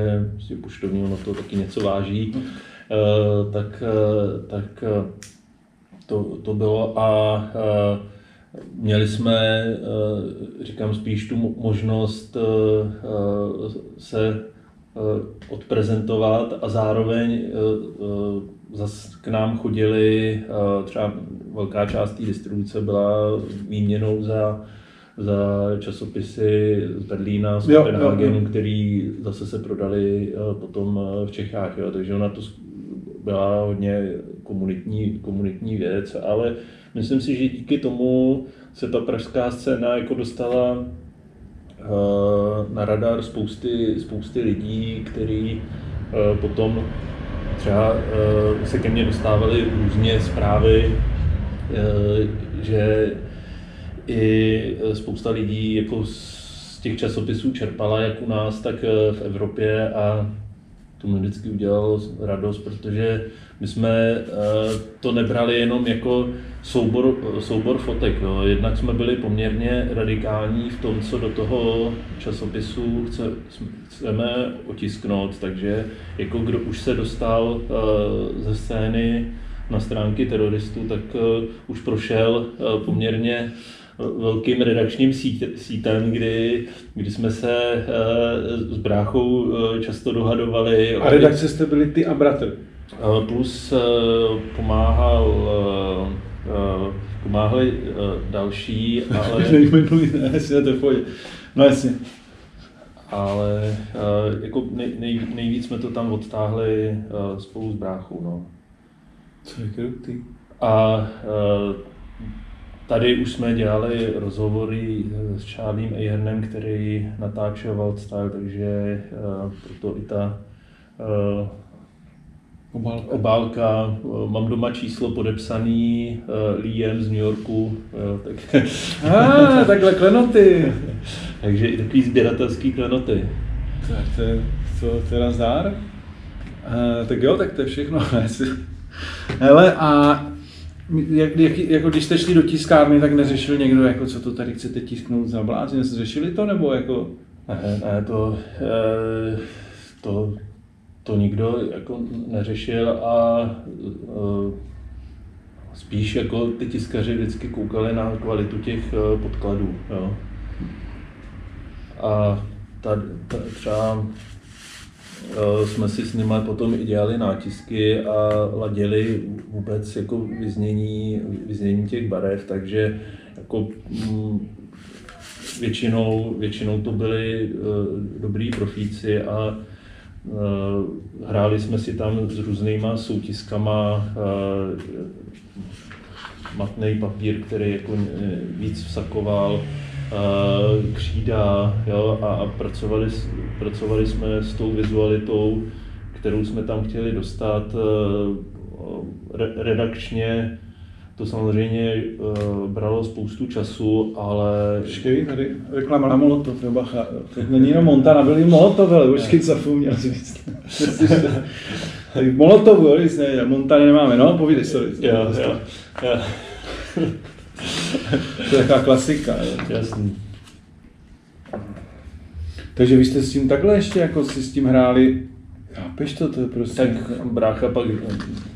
si poštovní ono to taky něco váží, Eh, tak, eh, tak eh, to, to bylo a měli jsme, říkám spíš tu mo- možnost se odprezentovat a zároveň eh, eh, zas k nám chodili, eh, třeba velká část té distribuce byla výměnou za, za časopisy z Berlína, z Kopenhagenu, který zase se prodali eh, potom eh, v Čechách. Jo. Takže ona to byla hodně komunitní, komunitní věc, ale myslím si, že díky tomu se ta pražská scéna jako dostala eh, na radar spousty, spousty lidí, který eh, potom třeba eh, se ke mně dostávaly různě zprávy, eh, že i spousta lidí jako z těch časopisů čerpala jak u nás, tak eh, v Evropě a to mi vždycky udělalo radost, protože my jsme eh, to nebrali jenom jako soubor, soubor fotek. Jo. Jednak jsme byli poměrně radikální v tom, co do toho časopisu chce, chceme otisknout, takže jako kdo už se dostal eh, ze scény na stránky teroristů, tak eh, už prošel poměrně velkým redakčním sít- sítem, kdy, kdy jsme se s bráchou často dohadovali. A redakce jste byli ty a bratr. Eh, Plus eh, pomáhal, eh, pomáhali další, ale, Nejmenuji, ne, jasně, to je pohodě. No jasně. ale jako nej, nej, nejvíc jsme to tam odtáhli spolu s bráchou. No. Co je krutý. A tady už jsme dělali rozhovory s Charliem Ahernem, který natáčel Wild Style, takže proto i ta Obálka. obálka, eh, mám doma číslo podepsaný uh, Liam z New Yorku, jo, tak, A, takhle klenoty. takže i takový sběratelský klenoty. Tak to je to, teda zdár. Uh, tak jo, tak to je všechno. Hele, a jak, jak, jako když jste šli do tiskárny, tak neřešil někdo, jako co to tady chcete tisknout za blázen? Řešili to, nebo jako... Ne, ne, to, eh, to, to nikdo jako neřešil a eh, spíš jako ty tiskaři vždycky koukali na kvalitu těch eh, podkladů. Jo. A ta, ta, třeba eh, jsme si s nimi potom i dělali nátisky a ladili vůbec jako vyznění, vyznění těch barev, takže jako mm, většinou, většinou to byli dobrý profíci a hráli jsme si tam s různýma soutiskama uh, matný papír, který jako eh, víc vsakoval, křída jo, a, pracovali, pracovali jsme s tou vizualitou, kterou jsme tam chtěli dostat re, redakčně. To samozřejmě uh, bralo spoustu času, ale Počkej, tady reklama na Molotov, jo, bacha. To není jenom Montana, byl i Molotov, ale co zapomněl si říct. Tady v Molotovu, jo, když ne, Montany nemáme, no, povídej, sorry. jo, jo, jo, To je taková klasika, jo. jasný. Takže vy jste s tím takhle ještě jako si s tím hráli, chápeš to, to je prostě... Tak brácha pak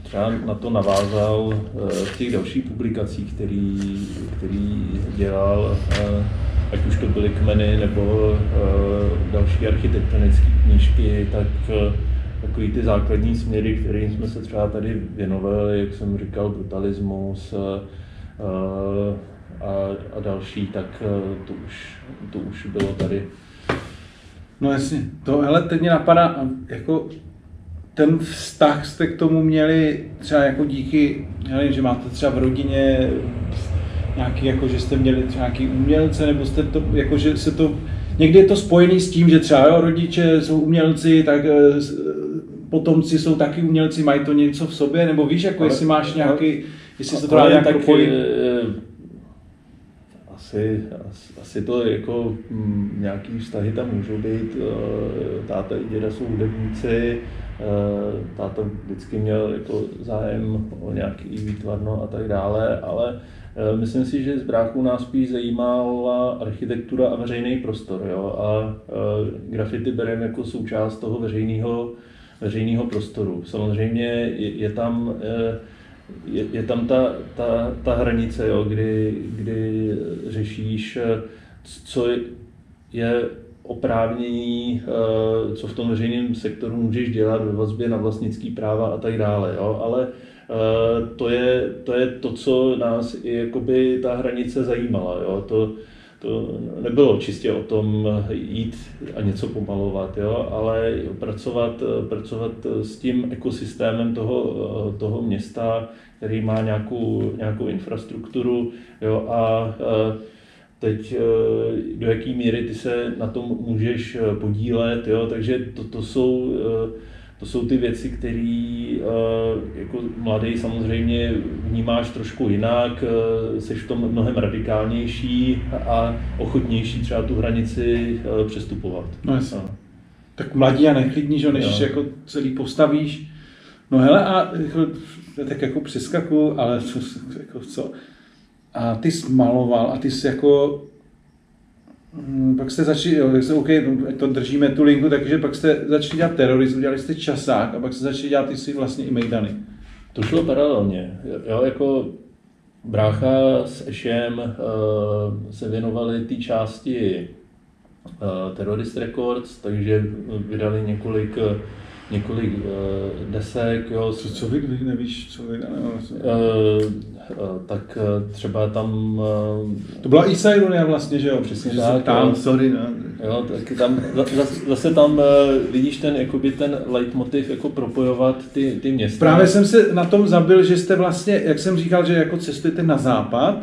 třeba na to navázal eh, v těch dalších publikacích, který, který dělal, eh, ať už to byly kmeny nebo eh, další architektonické knížky, tak takový ty základní směry, kterým jsme se třeba tady věnovali, jak jsem říkal, brutalismus a, a další, tak to už, to už bylo tady. No jasně, to hele, teď mě napadá, jako ten vztah jste k tomu měli třeba jako díky, nevím, že máte třeba v rodině nějaký, jako že jste měli třeba nějaký umělce, nebo jste to, jako že se to, někdy je to spojený s tím, že třeba jo, rodiče jsou umělci, tak eh, potomci jsou taky umělci, mají to něco v sobě, nebo víš, jako ale, jestli máš nějaký, jestli se to dá nějak propojit? asi, asi, asi to jako m, mm, nějaký vztahy tam můžou být. Eh, táta i děda jsou hudebníci, eh, táta vždycky měl jako zájem o nějaký výtvarno a tak dále, ale eh, myslím si, že z bráku nás spíš zajímala architektura a veřejný prostor. Jo? A grafity bereme jako součást toho veřejného veřejného prostoru. Samozřejmě je, je tam je, je tam ta, ta, ta hranice, jo, kdy, kdy řešíš, co je oprávnění, eh, co v tom veřejném sektoru můžeš dělat ve vazbě na vlastnický práva a tak dále. Jo. Ale eh, to je, to je to, co nás i jakoby ta hranice zajímala. Jo. To, to nebylo čistě o tom jít a něco pomalovat, jo, ale pracovat, pracovat s tím ekosystémem toho, toho města, který má nějakou, nějakou infrastrukturu jo, a teď do jaké míry ty se na tom můžeš podílet, jo, takže to, to jsou to jsou ty věci, které eh, jako mladý samozřejmě vnímáš trošku jinak, eh, jsi v tom mnohem radikálnější a ochotnější třeba tu hranici eh, přestupovat. No jasně. No. Tak mladí a neklidní, že než jo. jako celý postavíš. No hele, a jako, tak jako přeskaku, ale co, jako co? A ty jsi maloval a ty jsi jako Hmm, pak jste začali, jo, se, OK, to držíme tu linku, takže pak jste začali dělat terorismus, dělali jste časák a pak jste začali dělat ty si vlastně i Mejdany. To šlo paralelně. Jo, jako brácha s Ešem uh, se věnovali té části uh, Terrorist Records, takže vydali několik uh, několik uh, desek. Jo. Co, co vy, když nevíš, co vy, nevím, uh, uh, tak uh, třeba tam... Uh, to byla East Ironia vlastně, že jo? Přesně že tak. Tam, jo. sorry, no. Jo, tak tam, zase, zase tam vidíš ten, jakoby ten leitmotiv jako propojovat ty, ty města. Právě jsem se na tom zabil, že jste vlastně, jak jsem říkal, že jako cestujete na západ,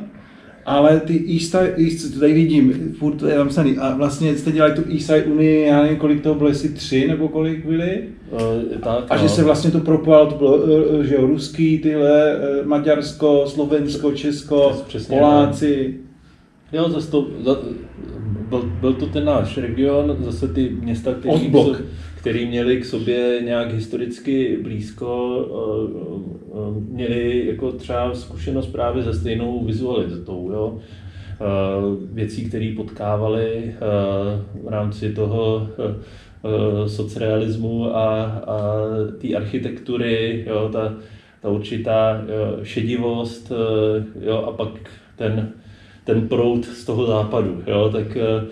ale ty East, East to tady vidím, furt je tam psaný, a vlastně jste dělali tu East Side Unii, já nevím, kolik toho bylo, jestli tři nebo kolik byly? Uh, tak, a no. že se vlastně to propojalo, to bylo, uh, že jo, ruský, tyhle, Maďarsko, Slovensko, Česko, Přes, přesně, Poláci. No. Jo, zase to, za, byl, byl to ten náš region, zase ty města, které jsou, který měli k sobě nějak historicky blízko, eh, eh, měli jako třeba zkušenost právě se stejnou vizualizatou. Jo? Eh, věcí, které potkávali v rámci toho socrealismu a, a té architektury, jo, ta, ta určitá šedivost jo, a pak ten, ten proud z toho západu. Jo, tak eh,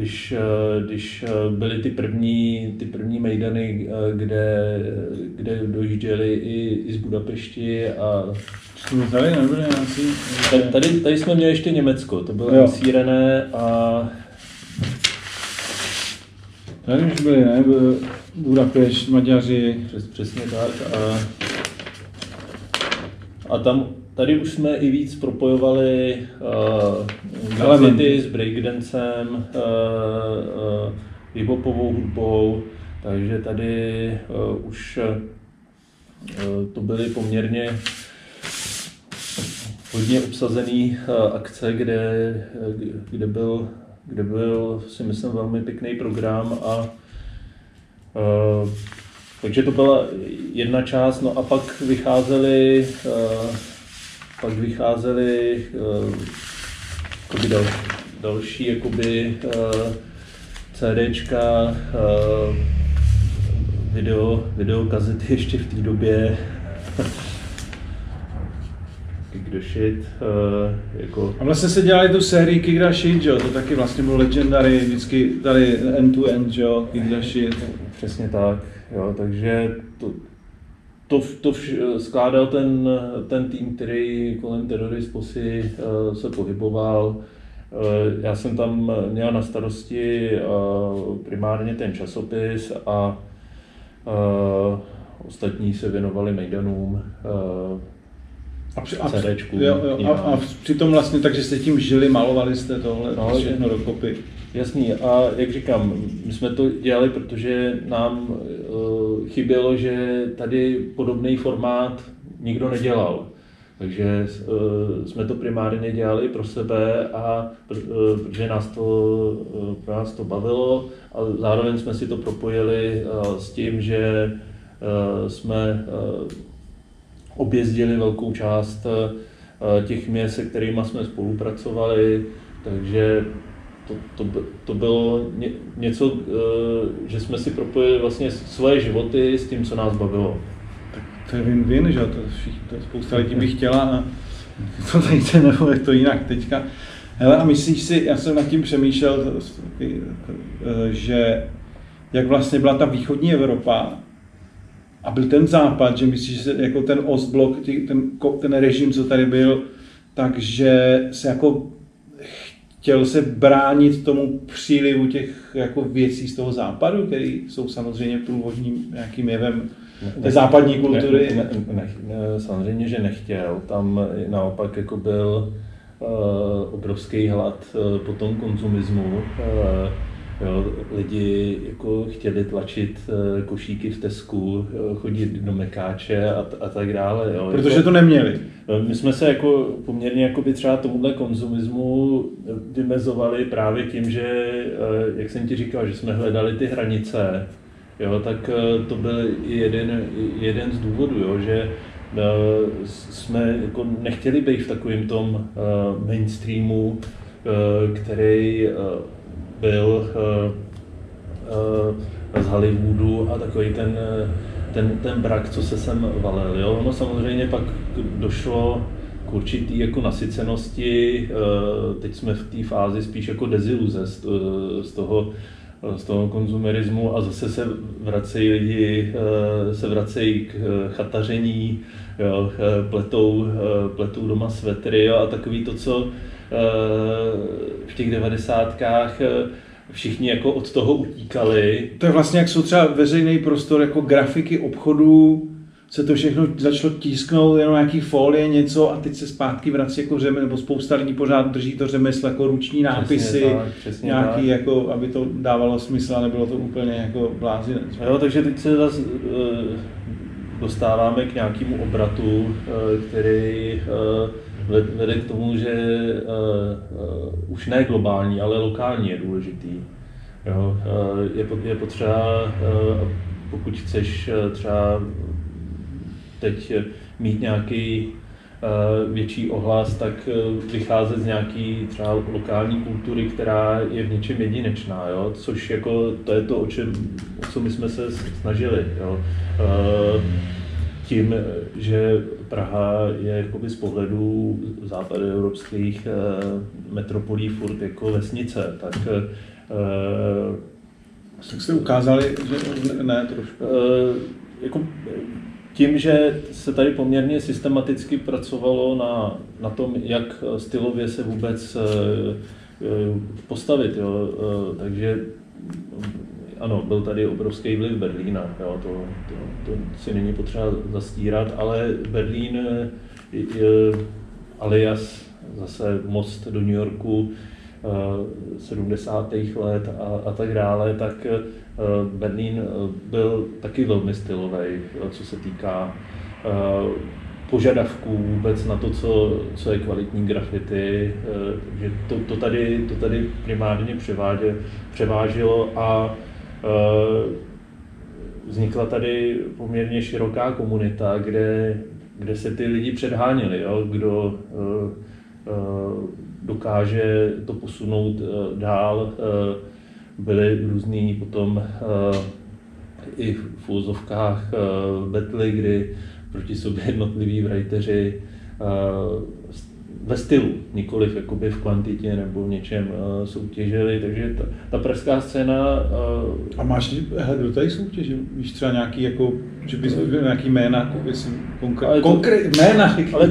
když eh, byly ty první, ty první mejdany, eh, kde, kde dojížděli i, i z Budapešti a Tady Tady, tady, tady jsme měli ještě Německo, to bylo Sýrené a... Tady už byly, ne? Budapešť, Maďaři. Přes, přesně tak. A, a tam Tady už jsme i víc propojovali uh, grafity s breakdancem, uh, uh, hiphopovou hudbou, takže tady uh, už uh, to byly poměrně hodně obsazený uh, akce, kde, kde, byl, kde byl, si myslím, velmi pěkný program a uh, takže to byla jedna část, no a pak vycházely uh, pak vycházely uh, dal, další jakoby, uh, CDčka, video, video kazety ještě v té době, The Shit. Uh, jako... A vlastně se dělali tu sérii Kick the Shit, jo? to taky vlastně bylo legendary, vždycky tady end to end, jo? Kick the Shit. Přesně tak, jo, takže to, to, to vš, skládal ten, ten tým, který kolem terorisposy uh, se pohyboval. Uh, já jsem tam měl na starosti uh, primárně ten časopis a ostatní se věnovali Mejdanům. A, při, a, CDčku, jo, jo, a, a přitom vlastně, takže jste tím žili, malovali jste tohle no, všechno dokopy. Jasný, a jak říkám, my jsme to dělali, protože nám uh, chybělo, že tady podobný formát nikdo nedělal. Takže uh, jsme to primárně dělali pro sebe a uh, protože nás to, uh, pro nás to bavilo a zároveň jsme si to propojili uh, s tím, že uh, jsme uh, objezdili velkou část uh, těch měst, se kterými jsme spolupracovali, takže to, to, to bylo ně, něco, eh, že jsme si propojili vlastně svoje životy s tím, co nás bavilo. Tak to je win-win, že to, to spousta lidí by chtěla a to tady se nebo je to jinak teďka. Hele, a myslíš si, já jsem nad tím přemýšlel, eh, že jak vlastně byla ta východní Evropa a byl ten západ, že myslíš, že jako ten Ostblok, ten, ten režim, co tady byl, takže se jako chtěl se bránit tomu přílivu těch jako věcí z toho západu, které jsou samozřejmě průvodním nějakým jevem té západní kultury. Ne, ne, ne, ne, samozřejmě, že nechtěl. Tam naopak jako byl uh, obrovský hlad uh, po tom konzumismu. Uh, Jo, lidi jako chtěli tlačit eh, košíky v Tesku, chodit do Mekáče a, a tak dále. Jo. Protože jako, to neměli. My jsme se jako poměrně jako by třeba tomuhle konzumismu vymezovali právě tím, že, eh, jak jsem ti říkal, že jsme hledali ty hranice, jo, tak eh, to byl jeden, jeden z důvodů, jo, že jsme jako nechtěli být v takovém tom mainstreamu, který byl uh, uh, z Hollywoodu a takový ten, ten, ten brak, co se sem valil. Jo? No samozřejmě pak došlo k určitý jako nasycenosti, teď jsme v té fázi spíš jako deziluze z, z toho, z toho konzumerismu a zase se vracejí lidi, se vracejí k chataření, jo, pletou, pletou doma svetry jo, a takový to, co v těch devadesátkách eh, všichni jako od toho utíkali. To je vlastně, jak jsou třeba veřejný prostor, jako grafiky obchodů, se to všechno začalo tisknout, jenom nějaký folie, něco a teď se zpátky vrací jako řemeslo, nebo spousta lidí pořád drží to řemeslo jako ruční nápisy, přesně tak, přesně nějaký, tak. jako, aby to dávalo smysl a nebylo to úplně jako blázinec. Jo, takže teď se zase uh, dostáváme k nějakému obratu, který vede k tomu, že uh, uh, už ne globální, ale lokální je důležitý. Jo, uh, je, je potřeba, uh, pokud chceš uh, třeba teď mít nějaký uh, větší ohlas, tak uh, vycházet z nějaký třeba lokální kultury, která je v něčem jedinečná, jo? což jako to je to, o, čem, o co my jsme se snažili. Jo? Uh, tím, že Praha je jakoby z pohledu západoevropských eh, metropolí furt jako vesnice, tak eh, tak jste ukázali, že ne trošku. Eh, jako tím, že se tady poměrně systematicky pracovalo na, na tom, jak stylově se vůbec postavit, jo, takže ano, byl tady obrovský vliv Berlína, jo, to, to, to si není potřeba zastírat, ale Berlín je, alias zase most do New Yorku 70. Eh, let a, a tak dále, tak eh, Berlín eh, byl taky velmi stylový, co se týká požadavků vůbec na to, co, co je kvalitní grafity, že to, to, tady, to tady primárně převádě, převážilo a Eh, vznikla tady poměrně široká komunita, kde, kde se ty lidi předháněli, jo? kdo eh, eh, dokáže to posunout dál. Byly různý potom i v úzovkách betly, kdy proti sobě jednotliví writeři ve stylu, nikoliv jakoby v kvantitě nebo v něčem uh, soutěžili, takže ta, ta pražská scéna... Uh, a máš, hele, kdo tady soutěžil? Víš třeba nějaký, jako, že bys byl nějaký jména, jako jestli konkrét, konkrét, jména. Ale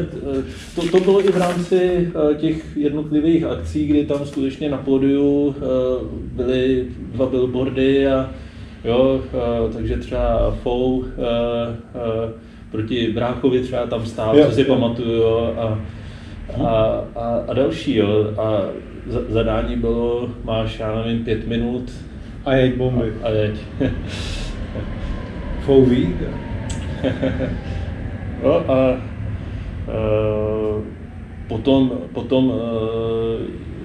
to, to bylo i v rámci uh, těch jednotlivých akcí, kdy tam skutečně na pódiu uh, byly dva billboardy a jo, uh, takže třeba FOU uh, uh, proti Bráchovi třeba tam stál, jo, co si jo. pamatuju, jo, a a, a, a další. Jo. A zadání bylo, máš, já nevím, pět minut. A jeď bomby. A, a jeď. Fouví. no a uh, potom, potom uh,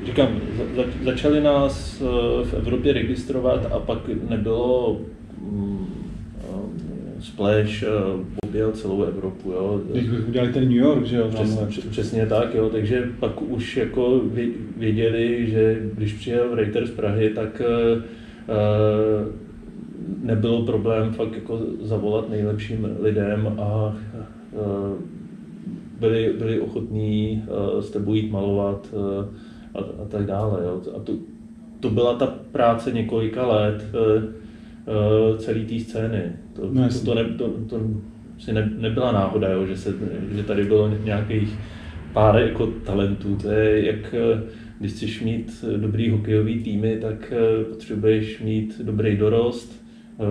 říkám, za, začali nás uh, v Evropě registrovat a pak nebylo um, Splash uh, objel celou Evropu. Jo. Když bych udělali ten New York, že jo? Přesně, přesně tak, jo. takže pak už jako věděli, že když přijel Reiter z Prahy, tak uh, nebylo problém fakt jako zavolat nejlepším lidem a byli, byli ochotní s tebou jít malovat a, a tak dále. Jo. A to, to byla ta práce několika let. Celé té scény. To, no, to, to, ne, to, to si ne, nebyla náhoda, jo, že, se, že tady bylo nějakých pár jako talentů. To je jak eh, když chceš mít dobrý hokejový týmy, tak eh, potřebuješ mít dobrý dorost,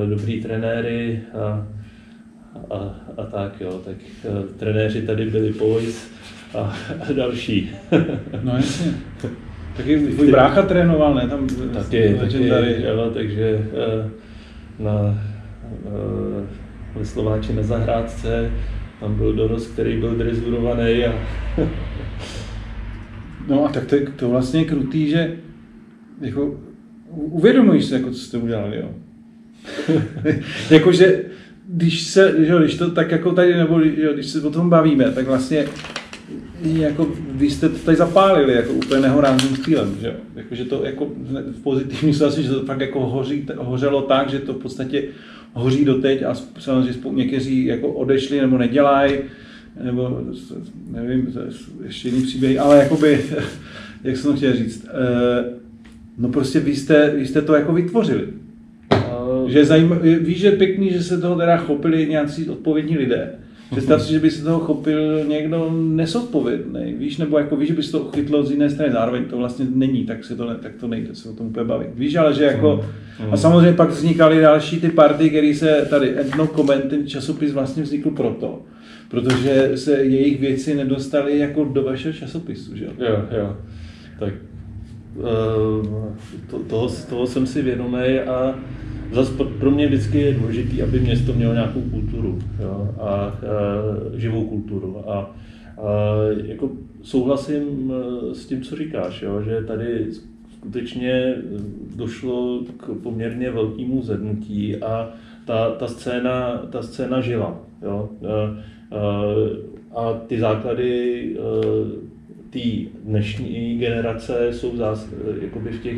dobrý trenéry a, a, a tak jo. Tak trenéři tady byli Pois a, a další. no jasně. Taky tvůj brácha trénoval, ne? Tam taky, taky jo, takže na uh, Slováči na zahrádce, tam byl dorost, který byl drezurovaný a No a tak to, to vlastně je krutý, že jako, uvědomuješ se, jako, co jste udělali, jo. Jakože, když se, že, když to tak jako tady, nebo že, když se o tom bavíme, tak vlastně jako, vy jste to tady zapálili jako úplně nehorázným stylem, že jo? Jako, že to jako v pozitivní situaci, že to fakt jako hoří, hořelo tak, že to v podstatě hoří doteď a samozřejmě někteří jako odešli nebo nedělají, nebo nevím, ještě jiný příběh, ale jakoby, jak jsem to chtěl říct, eh, no prostě vy jste, vy jste to jako vytvořili. Že zajím, víš, že je pěkný, že se toho teda chopili nějací odpovědní lidé, Představ si, že by se toho chopil někdo nesodpovědný, víš, nebo jako víš, že by se to chytlo z jiné strany, zároveň to vlastně není, tak, se to, ne, tak to nejde se o tom úplně bavit. Víš, ale že jako, a samozřejmě pak vznikaly další ty party, které se tady, Ethno Comment, ten časopis vlastně vznikl proto, protože se jejich věci nedostaly jako do vašeho časopisu, že jo? Jo, jo. Tak uh, to, toho, toho jsem si vědomý a Zas pro mě vždycky je důležité, aby město mělo nějakou kulturu jo, a, a živou kulturu. A, a jako souhlasím e, s tím, co říkáš, jo, že tady skutečně došlo k poměrně velkému zednutí a ta, ta, scéna, ta scéna žila. Jo. A, a, ty základy e, té dnešní generace jsou zás, jakoby v těch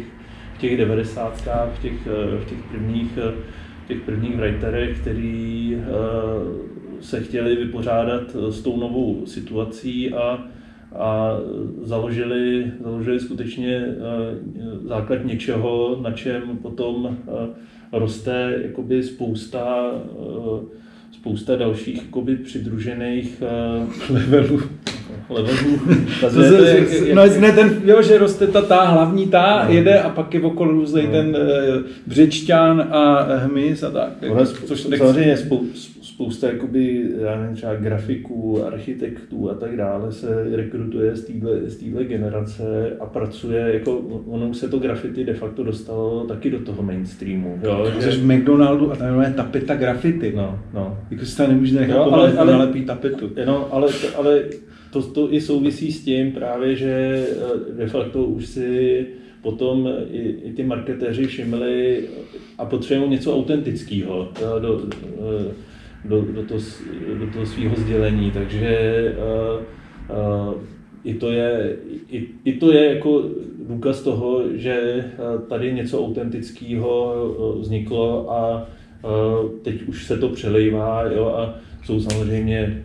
v těch devadesátkách, v těch, eh, v těch prvních, eh, těch prvních writerech, který eh, se chtěli vypořádat s tou novou situací a, a založili, založili skutečně základ něčeho, na čem potom roste jakoby spousta, spousta dalších jakoby přidružených levelů levelů. no, ne, ten, jo, že roste ta, ta hlavní ta, no. jede a pak je okolo různý no. ten uh, břečťan a hmyz a tak. Ono, což samozřejmě spou, spousta jakoby, já nevím, třeba grafiků, architektů a tak dále se rekrutuje z téhle generace a pracuje, jako ono se to graffiti de facto dostalo taky do toho mainstreamu. Jo, že... Jsi v McDonaldu a tam je tapeta graffiti. No, no. Jako si tam nemůže nechat jo, ale, ale, nalepí tapetu. No, ale, ale to, to i souvisí s tím právě, že eh, de facto už si potom i, i ty marketéři všimli a potřebují něco autentického eh, do, eh, do, do, to, do toho svého sdělení, takže uh, uh, i to je, i, i to je jako důkaz toho, že tady něco autentického vzniklo a teď už se to přelejvá jo, a jsou samozřejmě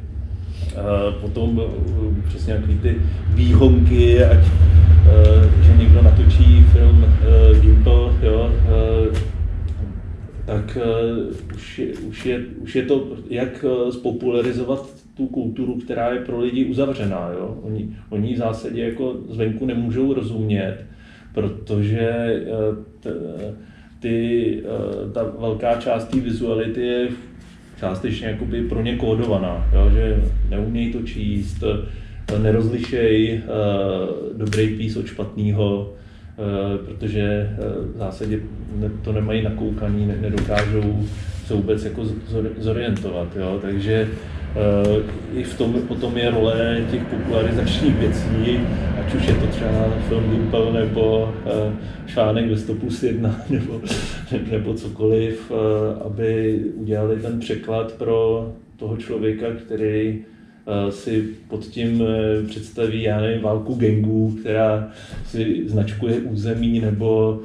potom eh, přesně nějaký ty výhonky, ať že někdo natočí film Gimple, jo, tak už je, už, je, už je to, jak spopularizovat tu kulturu, která je pro lidi uzavřená. Jo? Oni, oni v zásadě jako zvenku nemůžou rozumět, protože t, ty, ta velká část té vizuality je částečně jakoby pro ně kódovaná, jo? že neumějí to číst, nerozlišej uh, dobrý pís od špatného, uh, protože uh, v zásadě to nemají nakoukaný, ne, nedokážou se vůbec jako zorientovat. Jo? Takže uh, i v tom potom je role těch popularizačních věcí, ať už je to třeba film Dimpel nebo článek ve 100 plus 1 nebo, nebo cokoliv, aby udělali ten překlad pro toho člověka, který si pod tím představí, já nevím, válku gangů, která si značkuje území nebo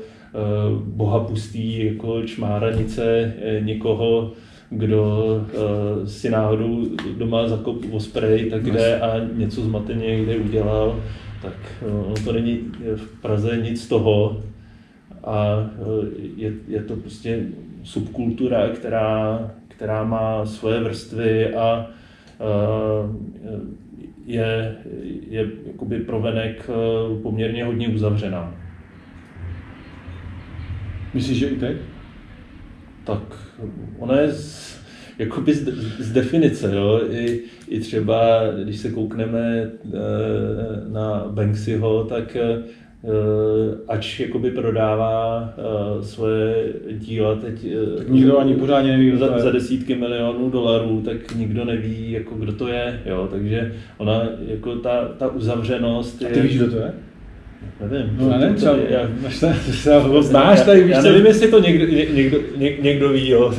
boha pustý jako čmáranice někoho, kdo si náhodou doma zakop o spray, tak jde a něco zmateně někde udělal, tak uh, to není v Praze nic z toho. A je, je to prostě subkultura, která, která má svoje vrstvy a je, je jakoby provenek poměrně hodně uzavřená. Myslíš, že i teď? Tak ona je z, jakoby z, z definice, jo? I, I třeba, když se koukneme e, na Banksyho, tak ač jakoby prodává e, svoje díla teď tak nikdo ani pořádně neví, za, za desítky milionů dolarů, tak nikdo neví, jako kdo to je, jo? takže ona, jako ta, ta uzavřenost je... A ty víš, kdo to je? Nevím. No, já nevím, třeba, já, třeba ho znáš tady, víš Já nevím, jestli to někdo, někdo, někdo ví, jo.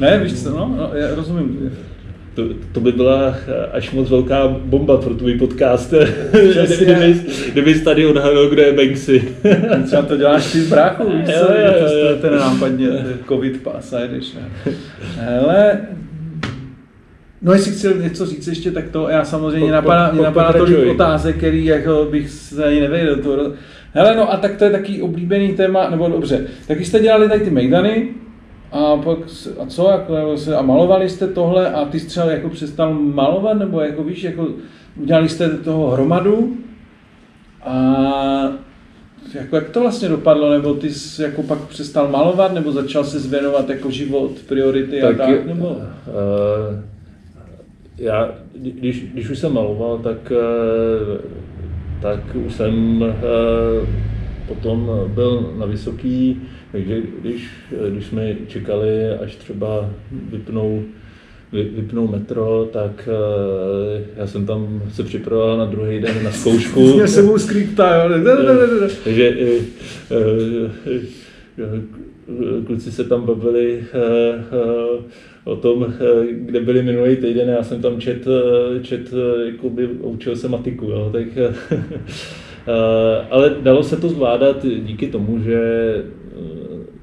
ne, víš co, no, no já rozumím. To, to by byla až moc velká bomba pro tvůj podcast, kdyby, kdybys tady odhalil, kdo je Banksy. Třeba to děláš ty z bráchu, víš co, ten nápadně, covid pass a jedeš. Hele, No jestli chci něco říct ještě, tak to já samozřejmě po, napadá, po, po, napadá tolik otázek, který jako bych se ani nevěděl. Hele, no a tak to je taký oblíbený téma, nebo dobře, taky jste dělali tady ty mejdany, a pak, a co, jako, a malovali jste tohle a ty jsi třeba jako přestal malovat, nebo jako víš, jako udělali jste toho hromadu a jako jak to vlastně dopadlo, nebo ty jsi jako pak přestal malovat, nebo začal se zvěnovat jako život, priority tak, a tak, nebo? Uh, já, když, když už jsem maloval, tak, eh, tak už jsem eh, potom byl na vysoký, takže když, když jsme čekali, až třeba vypnou, vypnou metro, tak eh, já jsem tam se připravoval na druhý den na zkoušku. Já jsem mu skripta. Takže kluci se tam bavili o tom, eh, kde byli minulý týden, já jsem tam čet, eh, čet eh, jakoby, učil se matiku, jo, tak, ale dalo se to zvládat díky tomu, že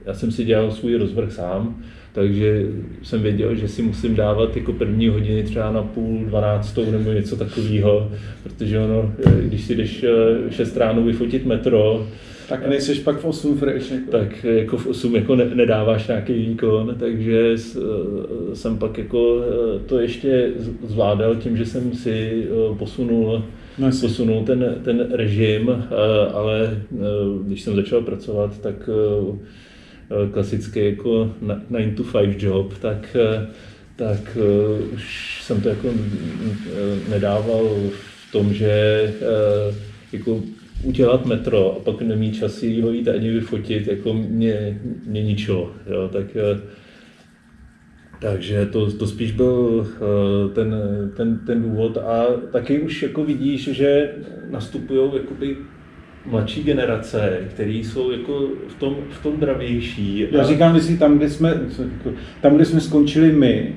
já jsem si dělal svůj rozvrh sám, takže jsem věděl, že si musím dávat jako první hodiny třeba na půl dvanáctou nebo něco takového, protože ono, když si jdeš 6 ráno vyfotit metro, tak nejseš pak v 8 fresh. Jako. Tak jako v 8 jako ne, nedáváš nějaký výkon, takže jsem pak jako eh, to ještě zvládal tím, že jsem si eh, posunul no, posunul ten, ten režim, eh, ale když jsem začal pracovat, tak klasicky jako 9 to 5 job, tak, tak už jsem to jako nedával v tom, že jako udělat metro a pak nemít čas ho jít ani vyfotit, jako mě, mě ničilo. Jo? Tak, eh, takže to, to spíš byl eh, ten, ten, ten důvod a taky už jako vidíš, že nastupují mladší generace, které jsou jako v tom, v tom dravější. Já říkám, že tam, kde jsme, tam, kde jsme skončili my,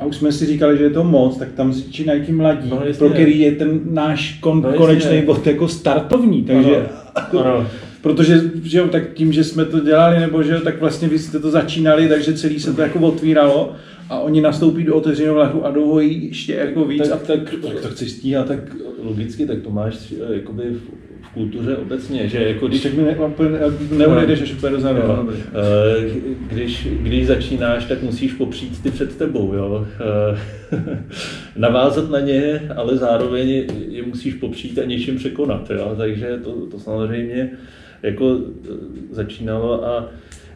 a už jsme si říkali, že je to moc, tak tam začínají ti mladí, no, pro který je ten náš kon, no, konečný bod jako startovní, takže, ano. Ano. protože že jo, tak tím, že jsme to dělali, nebo že jo, tak vlastně vy jste to začínali, takže celý se to jako otvíralo a oni nastoupí do otevřeného vlaku a jdou ještě jako víc. Tak, tak, tak to chceš stíhat, tak logicky, tak to máš eh, jakoby v, v kultuře obecně, že jako když... Tak mi ne, nebo nejdeš až úplně dozadu. Jo. Eh, když, když začínáš, tak musíš popřít ty před tebou, jo. Eh, navázat na ně, ale zároveň je musíš popřít a něčím překonat, jo. Takže to, to samozřejmě jako začínalo a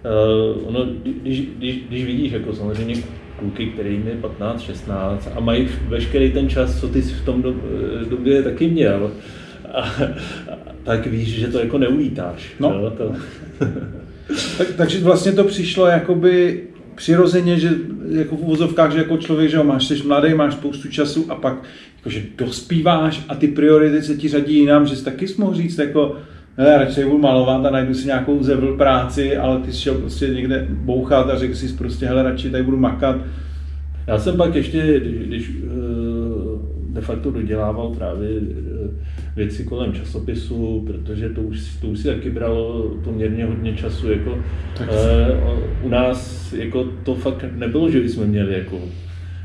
Uh, ono, když, když, když vidíš jako samozřejmě kluky, kterým je 15, 16 a mají veškerý ten čas, co ty v tom době taky měl, a, tak víš, že to jako neuvítáš. No. Jo, to... tak, takže vlastně to přišlo jakoby přirozeně, že jako v úvozovkách, že jako člověk, že jo, máš, jsi mladý, máš spoustu času a pak jakože dospíváš a ty priority se ti řadí jinam, že jsi taky mohl říct jako, hele, radši budu malovat a najdu si nějakou zevl práci, ale ty jsi šel prostě někde bouchat a řekl si prostě, hele, radši tady budu makat. Já jsem pak ještě, když, když eh, de facto dodělával právě eh, věci kolem časopisu, protože to už, to už si taky bralo poměrně hodně času. Jako, tak uh, u nás jako to fakt nebylo, že jsme měli jako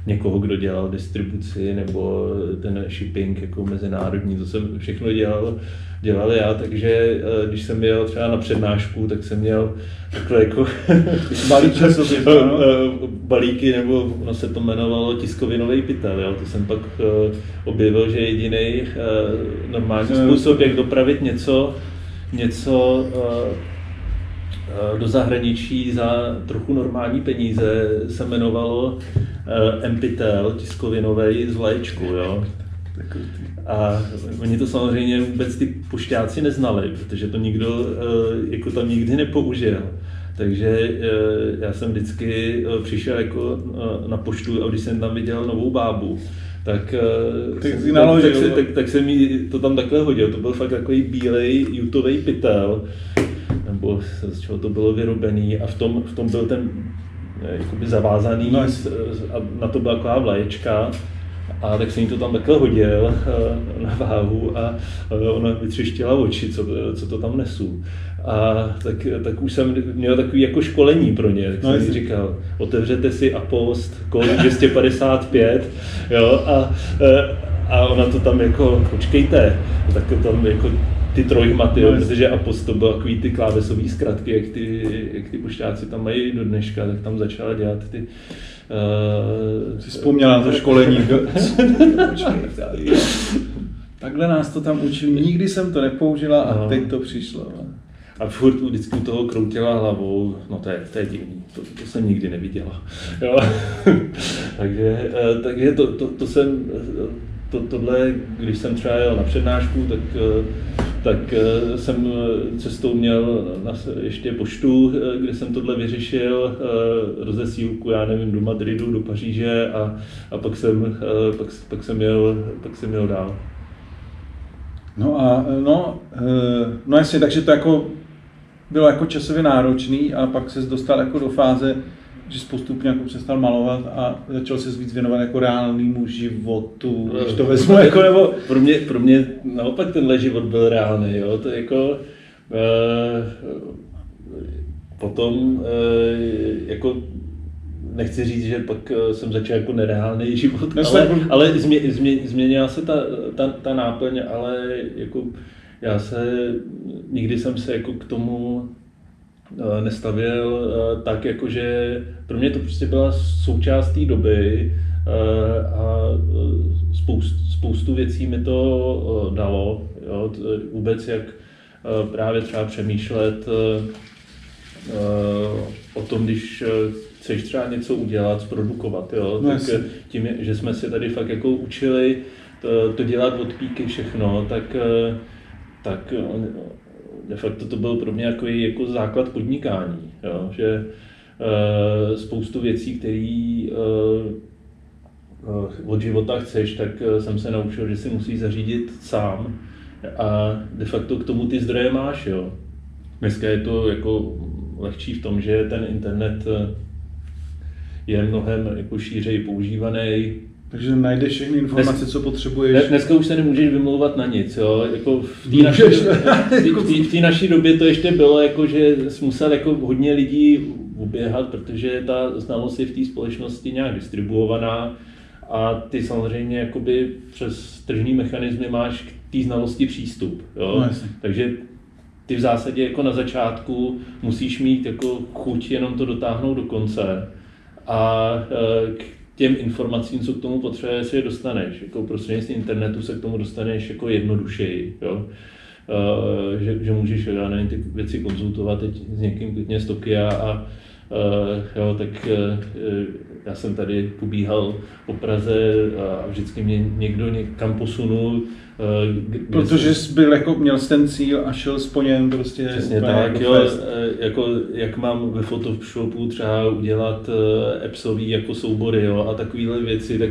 někoho, kdo dělal distribuci nebo ten shipping jako mezinárodní, to jsem všechno dělal, dělal já, takže eh, když jsem jel třeba na přednášku, tak jsem měl takhle jako balíček balíky, nebo ono se to jmenovalo tiskovinový pytel, jo? to jsem pak objevil, že jediný normální způsob, jak dopravit něco, něco do zahraničí za trochu normální peníze se jmenovalo MPTL, tiskovinový z vlaječku, jo. A oni to samozřejmě vůbec ty pošťáci neznali, protože to nikdo uh, jako tam nikdy nepoužil. Takže uh, já jsem vždycky uh, přišel jako na poštu a když jsem tam viděl novou bábu, tak, tak, jsem, tak, tak, tak, tak, tak jsem jí to tam takhle hodil. To byl fakt takový bílej jutový pytel, nebo z čeho to bylo vyrobený a v tom, v tom byl ten jakoby zavázaný no, a na to byla taková vlaječka a tak jsem jí to tam takhle hodil eh, na váhu a ona vytřištila oči, co, co to tam nesu. A tak, tak už jsem měl takový jako školení pro ně, tak no, jsem jí říkal, otevřete si Apost, kód 255, jo, a, eh, a ona to tam jako, počkejte, tak to tam jako ty trojmaty, no, protože Apost to byl takový ty klávesové zkratky, jak ty, jak ty pošťáci tam mají do dneška, tak tam začala dělat ty Jsi vzpomněla na to školení. Takhle nás to tam učili, nikdy jsem to nepoužila a no. teď to přišlo. A furt vždycky toho kroutila hlavou, no to je, to je divný, to, to jsem nikdy neviděla. Jo. takže eh, takže to, to, to jsem, to, tohle, když jsem třeba jel na přednášku, tak, eh, tak eh, jsem eh, cestou měl na, ještě poštu, kde jsem tohle vyřešil, rozesílku, já nevím, do Madridu, do Paříže a, a pak, jsem, pak, pak, jsem jel, pak jsem jel dál. No a no, no jasně, takže to jako bylo jako časově náročný a pak se dostal jako do fáze, že postupně jako přestal malovat a začal se víc věnovat jako reálnému životu, no, když to vezmu jako nebo... Pro mě, pro mě naopak tenhle život byl reálný, jo, to jako... Uh, potom uh, jako nechci říct, že pak jsem začal jako nereálný život, no, ale, ale změ, změ, změnila se ta, ta, ta náplň, ale jako já se, nikdy jsem se jako k tomu Eh, nestavil eh, tak, jakože pro mě to prostě byla součást té doby eh, a spoustu, spoustu věcí mi to dalo. Jo, vůbec jak právě třeba přemýšlet o tom, když chceš třeba něco udělat, zprodukovat, jo, no, tak tím, že jsme si tady fakt jako učili to, to dělat od píky všechno, tak, tak de facto to byl pro mě jako, jako základ podnikání, jo? že uh, spoustu věcí, které uh, od života chceš, tak jsem se naučil, že si musíš zařídit sám a de facto k tomu ty zdroje máš. Jo. Dneska je to jako lehčí v tom, že ten internet je mnohem jako šířej používaný, takže najdeš všechny informace, Dnes, co potřebuješ. Dneska už se nemůžeš vymlouvat na nic. Jo? Jako v té naší, v naší době to ještě bylo, jako, že jsi musel jako hodně lidí uběhat, protože ta znalost je v té společnosti nějak distribuovaná a ty samozřejmě jakoby přes tržní mechanismy máš k té znalosti přístup. Jo? No. Takže ty v zásadě jako na začátku musíš mít jako chuť jenom to dotáhnout do konce a e, k těm informacím, co k tomu potřebuje, se je dostaneš. Jako prostřednictvím internetu se k tomu dostaneš jako jednodušeji. Jo? E, že, že můžeš já nevím, ty věci konzultovat teď s někým klidně z Tokia a Uh, jo, tak uh, já jsem tady pobíhal po Praze a vždycky mě někdo někam posunul. Uh, Protože jsi byl jako, měl jsi ten cíl a šel s po něm prostě. Přesně tak, jako, jo, jako jak mám ve Photoshopu třeba udělat uh, appsový jako soubory jo, a takovéhle věci, tak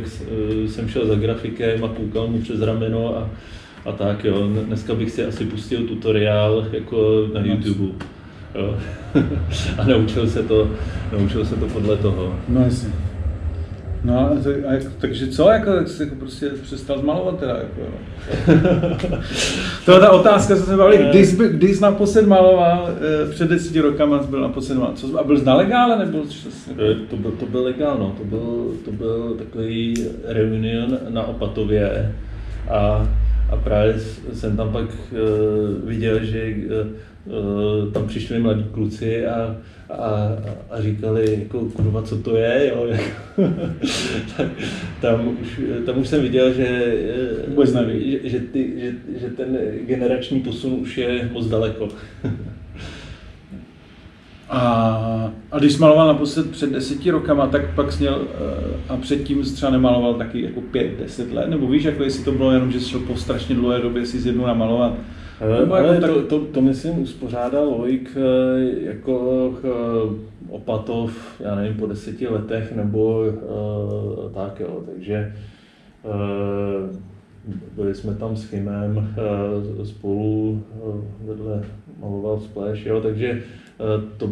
jsem šel za grafikem a koukal mu přes rameno a, a tak jo. Dneska bych si asi pustil tutoriál jako na YouTube. Jo. a naučil se to, naučil se to podle toho. No jasně. No a, a jak, takže co, jako, jak jsi jako prostě přestal zmalovat teda, jako, To je ta otázka, co jsme bavili, kdy jsi, kdy jsi naposled maloval, eh, před deseti rokama jsi byl naposled maloval, co, a byl jsi na legále, nebo jako... to, byl, to byl legál, no, to byl, to byl takový reunion na Opatově a, a právě jsem tam pak uh, viděl, že Eh, tam přišli mladí kluci a, a, a říkali, jako, kurva, co to je, jo. tam, už, tam už jsem viděl, že, eh, že, že, ty, že, že ten generační posun už je moc daleko. A, a když maloval naposled před deseti rokama, tak pak sněl eh, a předtím třeba nemaloval taky jako pět, deset let, nebo víš, jako jestli to bylo jenom, že šel po strašně dlouhé době si z jednu namalovat, ale, ale jako to, to, to, myslím, uspořádal Lojk eh, jako eh, Opatov, já nevím, po deseti letech nebo uh, tak, jo. Takže uh, byli jsme tam s Chymem uh, spolu, uh, vedle maloval Splash, jo, takže uh, to,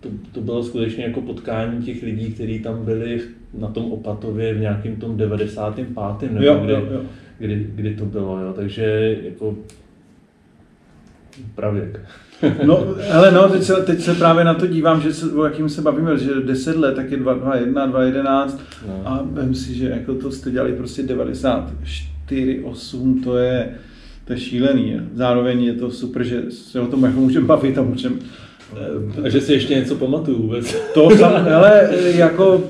to, to bylo skutečně jako potkání těch lidí, kteří tam byli na tom Opatově v nějakém tom 95. nebo jo, kdy, jo, jo. Kdy, kdy to bylo, jo. takže jako pravěk. no, ale no, teď se, teď se právě na to dívám, že se, o jakým se bavíme, že 10 let, tak je 221, 211 no. a vím si, že jako to jste dělali prostě 94, 8, to je, to je šílený. Zároveň je to super, že se o tom jako můžeme bavit a můžeme a že si ještě něco pamatuju vůbec. To, ale jako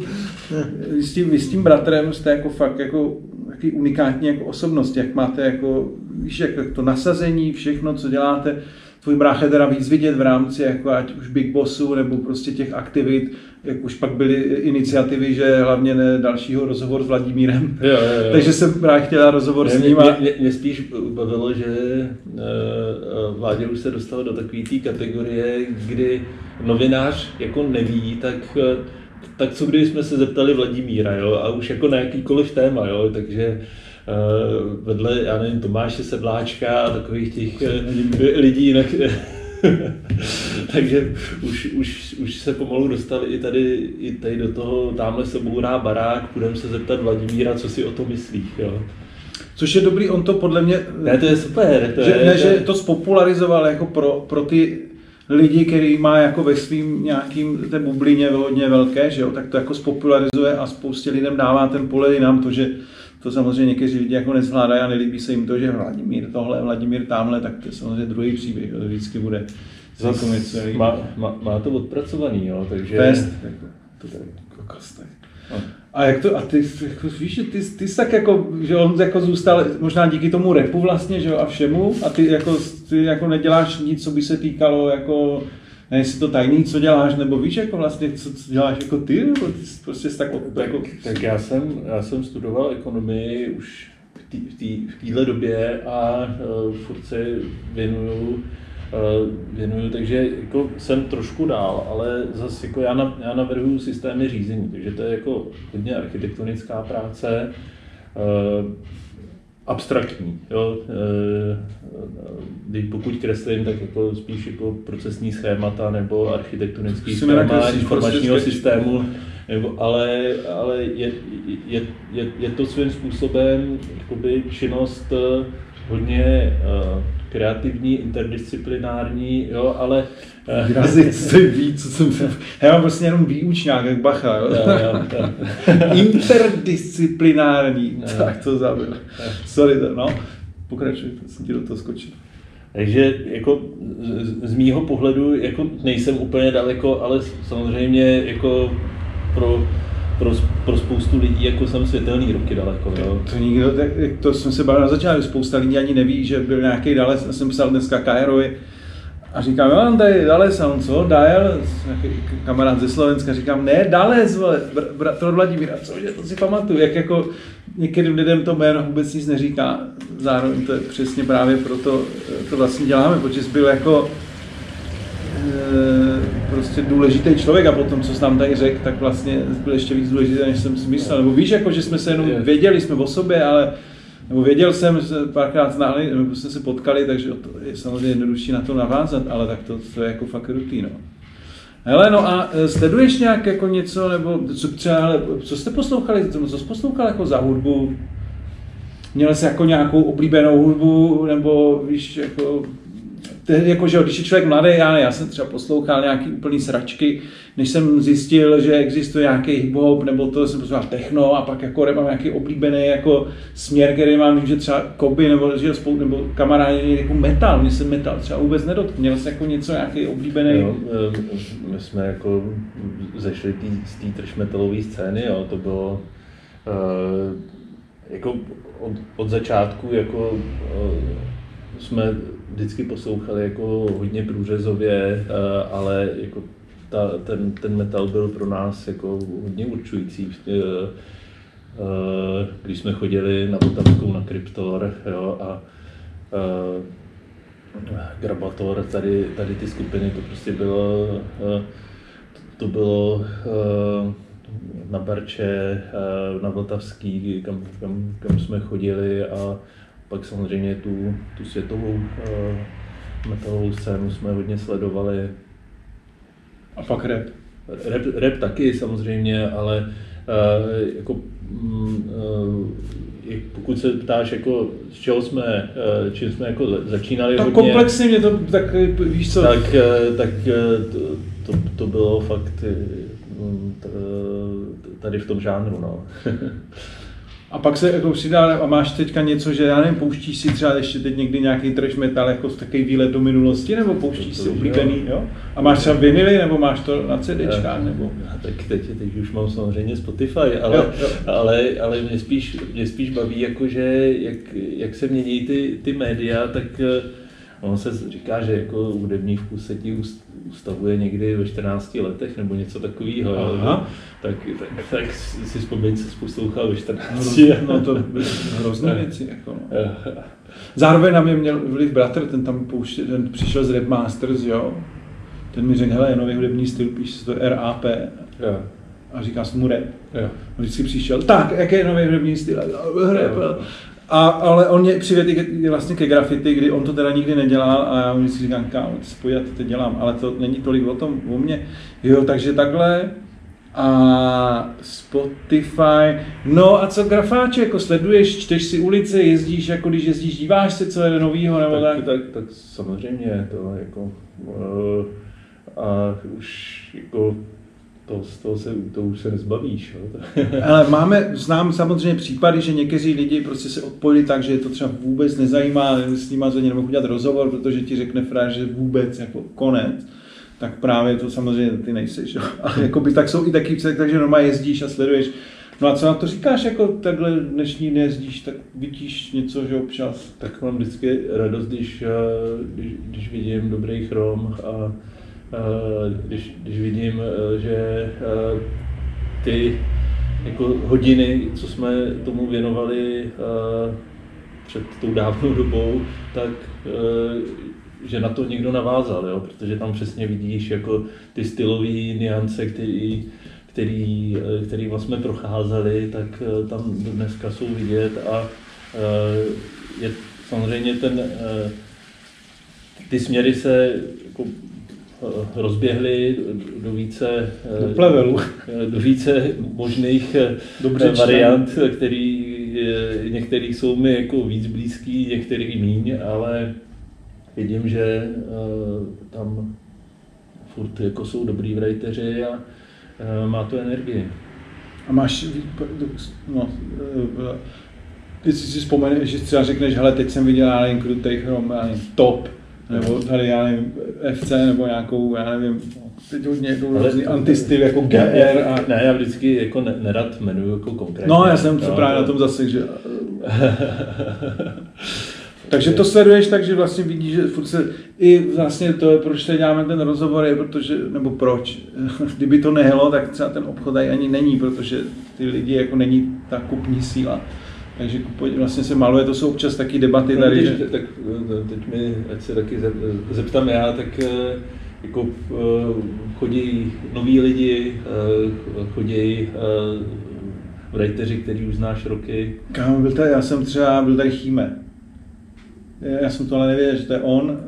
s tím, s tím bratrem jste jako fakt jako takový unikátní jako osobnost, jak máte jako, víš, jak to nasazení, všechno, co děláte, tvůj brácha teda víc vidět v rámci jako ať už Big Bossu nebo prostě těch aktivit, jak už pak byly iniciativy, že hlavně ne dalšího rozhovor s Vladimírem. Jo, jo, jo. Takže jsem právě chtěla rozhovor mě, s ním. A... Mě, mě, spíš bavilo, že uh, Vládě už se dostal do takové té kategorie, kdy novinář jako neví, tak uh, tak co když jsme se zeptali Vladimíra, jo, a už jako na jakýkoliv téma, jo, takže uh, vedle, já nevím, Tomáše Sedláčka a takových těch uh, lidí, jinak, takže už, už, už se pomalu dostali i tady, i tady do toho, tamhle se bourá barák, budeme se zeptat Vladimíra, co si o to myslí, jo. Což je dobrý, on to podle mě... Ne, to je super. To že, je, ne, to... že to spopularizoval jako pro, pro ty lidi, který má jako ve svým nějakým té bublině hodně velké, že jo, tak to jako spopularizuje a spoustě lidem dává ten pole nám to, že to samozřejmě někteří lidi jako nezvládají a nelíbí se jim to, že Vladimír tohle, Vladimír tamhle, tak to je samozřejmě druhý příběh, to vždycky bude Zase něco má, má, má, to odpracovaný, jo, takže... Fest, jako, to tady, kokos, tak. No. A jak to, a ty, jako, víš, ty, ty jsi tak jako, že on jako zůstal možná díky tomu repu vlastně, že jo, a všemu, a ty jako, ty jako neděláš nic, co by se týkalo jako, ne, jestli to tajný, co děláš, nebo víš jako vlastně, co, co děláš jako ty, nebo ty prostě tak, tak, jako... tak já jsem, já jsem studoval ekonomii už v téhle době a uh, furt se věnuju Eh, věnuju, takže jako jsem trošku dál, ale zase jako já, na, já navrhuju systémy řízení, takže to je jako hodně architektonická práce, uh, abstraktní. Jo? Uh, pokud kreslím, tak jako spíš jako procesní schémata nebo architektonický schéma informačního prostě systému, nebo, ale, ale je, je, je, je, to svým způsobem jakoby činnost hodně uh, kreativní, interdisciplinární, jo, ale... Výrazy, co ví, co jsem... Já mám prostě jenom výučňák, jak bacha, jo. jo, jo, jo. Interdisciplinární, jo. tak to zabil. Sorry, no. Pokračuj, jsem ti do toho skočil. Takže jako z, z mýho pohledu jako nejsem úplně daleko, ale samozřejmě jako pro pro, pro spoustu lidí jako jsem světelný roky daleko. Jo. To, to nikdo, to jsme se bavili na začátku, spousta lidí ani neví, že byl nějaký dále, jsem psal dneska Kajerovi, a říkám, jo, mám tady Dales, a on co, Dajel, kamarád ze Slovenska, říkám, ne, Dales, vole, bratr od Vladimíra, cože, to si pamatuju, jak jako některým lidem to jméno vůbec nic neříká, zároveň to je přesně právě proto to vlastně děláme, protože byl jako prostě důležitý člověk a potom, co jsi nám tady řekl, tak vlastně byl ještě víc důležitý, než jsem si myslel. Nebo víš, jako, že jsme se jenom věděli, jsme o sobě, ale nebo věděl jsem, že párkrát znali, nebo jsme se potkali, takže to je samozřejmě jednodušší na to navázat, ale tak to, to je jako fakt rutí, no. Hele, no a e, sleduješ nějak jako něco, nebo co třeba, hele, co jste poslouchali, co jsi poslouchal jako za hudbu? Měl jsi jako nějakou oblíbenou hudbu, nebo víš, jako jako, že když je člověk mladý, já já jsem třeba poslouchal nějaký úplný sračky, než jsem zjistil, že existuje nějaký hip-hop, nebo to jsem poslouchal techno a pak jako mám nějaký oblíbený jako směr, který mám, vím, že třeba koby nebo, že spolu, nebo kamarádi jako metal, mě se metal třeba vůbec nedotkl, měl jsi jako něco, nějaký oblíbený? Jo, my jsme jako zešli tý, z té trash metalové scény, jo, to bylo uh, jako od, od začátku jako uh, jsme vždycky poslouchali jako hodně průřezově, eh, ale jako ta, ten, ten metal byl pro nás jako hodně určující. Eh, eh, když jsme chodili na Vltavskou na Kryptor jo, a Grabator, tady, tady ty skupiny, to prostě bylo, to bylo na Barče, na Vltavský, kam, kam, kam jsme chodili a pak samozřejmě tu, tu světovou uh, metalovou scénu jsme hodně sledovali. A pak rap? Rap, rap taky samozřejmě, ale uh, jako, uh, pokud se ptáš, jako, z čeho jsme, uh, čím jsme jako začínali tak hodně, komplexně mě to, tak víš co? Tak, uh, tak uh, to, to, to bylo fakt tady v tom žánru, no. A pak se jako přidá a máš teďka něco, že já nevím, pouštíš si třeba ještě teď někdy nějaký trash metal jako z takový výlet do minulosti, nebo pouštíš si oblíbený, jo? A máš třeba vinily, nebo máš to na CDčkách, eh, nebo? Tak teď, teď už mám samozřejmě Spotify, ale, jo, jo. ale, ale mě, spíš, mě spíš baví, jako, že jak, jak se mění ty, ty média, tak eh, ono se říká, že jako hudební vkus se ti ustavuje někdy ve 14 letech nebo něco takového. Aha. Tak, tak, tak, si vzpomíň, se poslouchal ve 14. No, no to byly hrozné věci. Jako no. Zároveň na mě měl vliv bratr, ten tam pouště, ten přišel z Rap Masters, jo. Ten mi řekl, hele, je nový hudební styl, píše to RAP. Jo. A říká se mu rap. Jo. Vždycky přišel, tak, jaký je nový hudební styl? Rap. A, ale on mě přivedl vlastně ke grafity, kdy on to teda nikdy nedělal a já mu si říkám, kámo, spojit, to teď dělám, ale to není tolik o tom, o mně. Jo, takže takhle. A Spotify. No a co grafáče, jako sleduješ, čteš si ulice, jezdíš, jako když jezdíš, díváš se, co je novýho, nebo tak? Tak, tak, tak samozřejmě, to jako, uh, a už jako to, z toho se, to už se nezbavíš. Jo? Ale máme, znám samozřejmě případy, že někteří lidi prostě se odpojili tak, že je to třeba vůbec nezajímá, s nimi za nemohu udělat rozhovor, protože ti řekne fráž, že vůbec jako konec tak právě to samozřejmě ty nejseš. Jo? A jakoby, tak jsou i taky takže normálně jezdíš a sleduješ. No a co na to říkáš, jako takhle dnešní nejezdíš, tak vidíš něco, že občas? Tak mám vždycky radost, když, eh, když, když vidím dobrý chrom a když, když vidím, eh, že eh, ty jako hodiny, co jsme tomu věnovali eh, před tou dávnou dobou, tak že na to někdo navázal, jo? protože tam přesně vidíš jako ty stylové niance, který, který, který vlastně procházeli, tak tam dneska jsou vidět a je samozřejmě ten, ty směry se jako rozběhli do více, do, plevelu. do více možných Dobře variant, který některý jsou mi jako víc blízký, některý míň, ale vidím, že tam furt jako jsou dobrý writeři a má to energii. A máš, no, když si vzpomeneš, že třeba řekneš, hele, teď jsem viděl, já nevím, krutej chrom, já nevím, top, nebo tady, já nevím, FC, nebo nějakou, já nevím, teď hodně jako různý antistyl, jako GR a... Ne, já vždycky jako nerad jmenuju jako konkrétně. No, já jsem se právě na tom zase, že... Takže to sleduješ tak, že vlastně vidíš, že furt se, i vlastně to je, proč se děláme ten rozhovor, je protože, nebo proč, kdyby to nehlo, tak třeba ten obchod ani není, protože ty lidi jako není ta kupní síla. Takže vlastně se maluje, to jsou občas taky debaty no, tady. Teď, že... tak eh, teď mi, ať se taky zeptám já, tak eh, jako eh, chodí noví lidi, chodí writeři, který už znáš roky. Kámo, byl tady, já jsem třeba, byl tady Chíme. Já jsem to ale nevěděl, že to je on.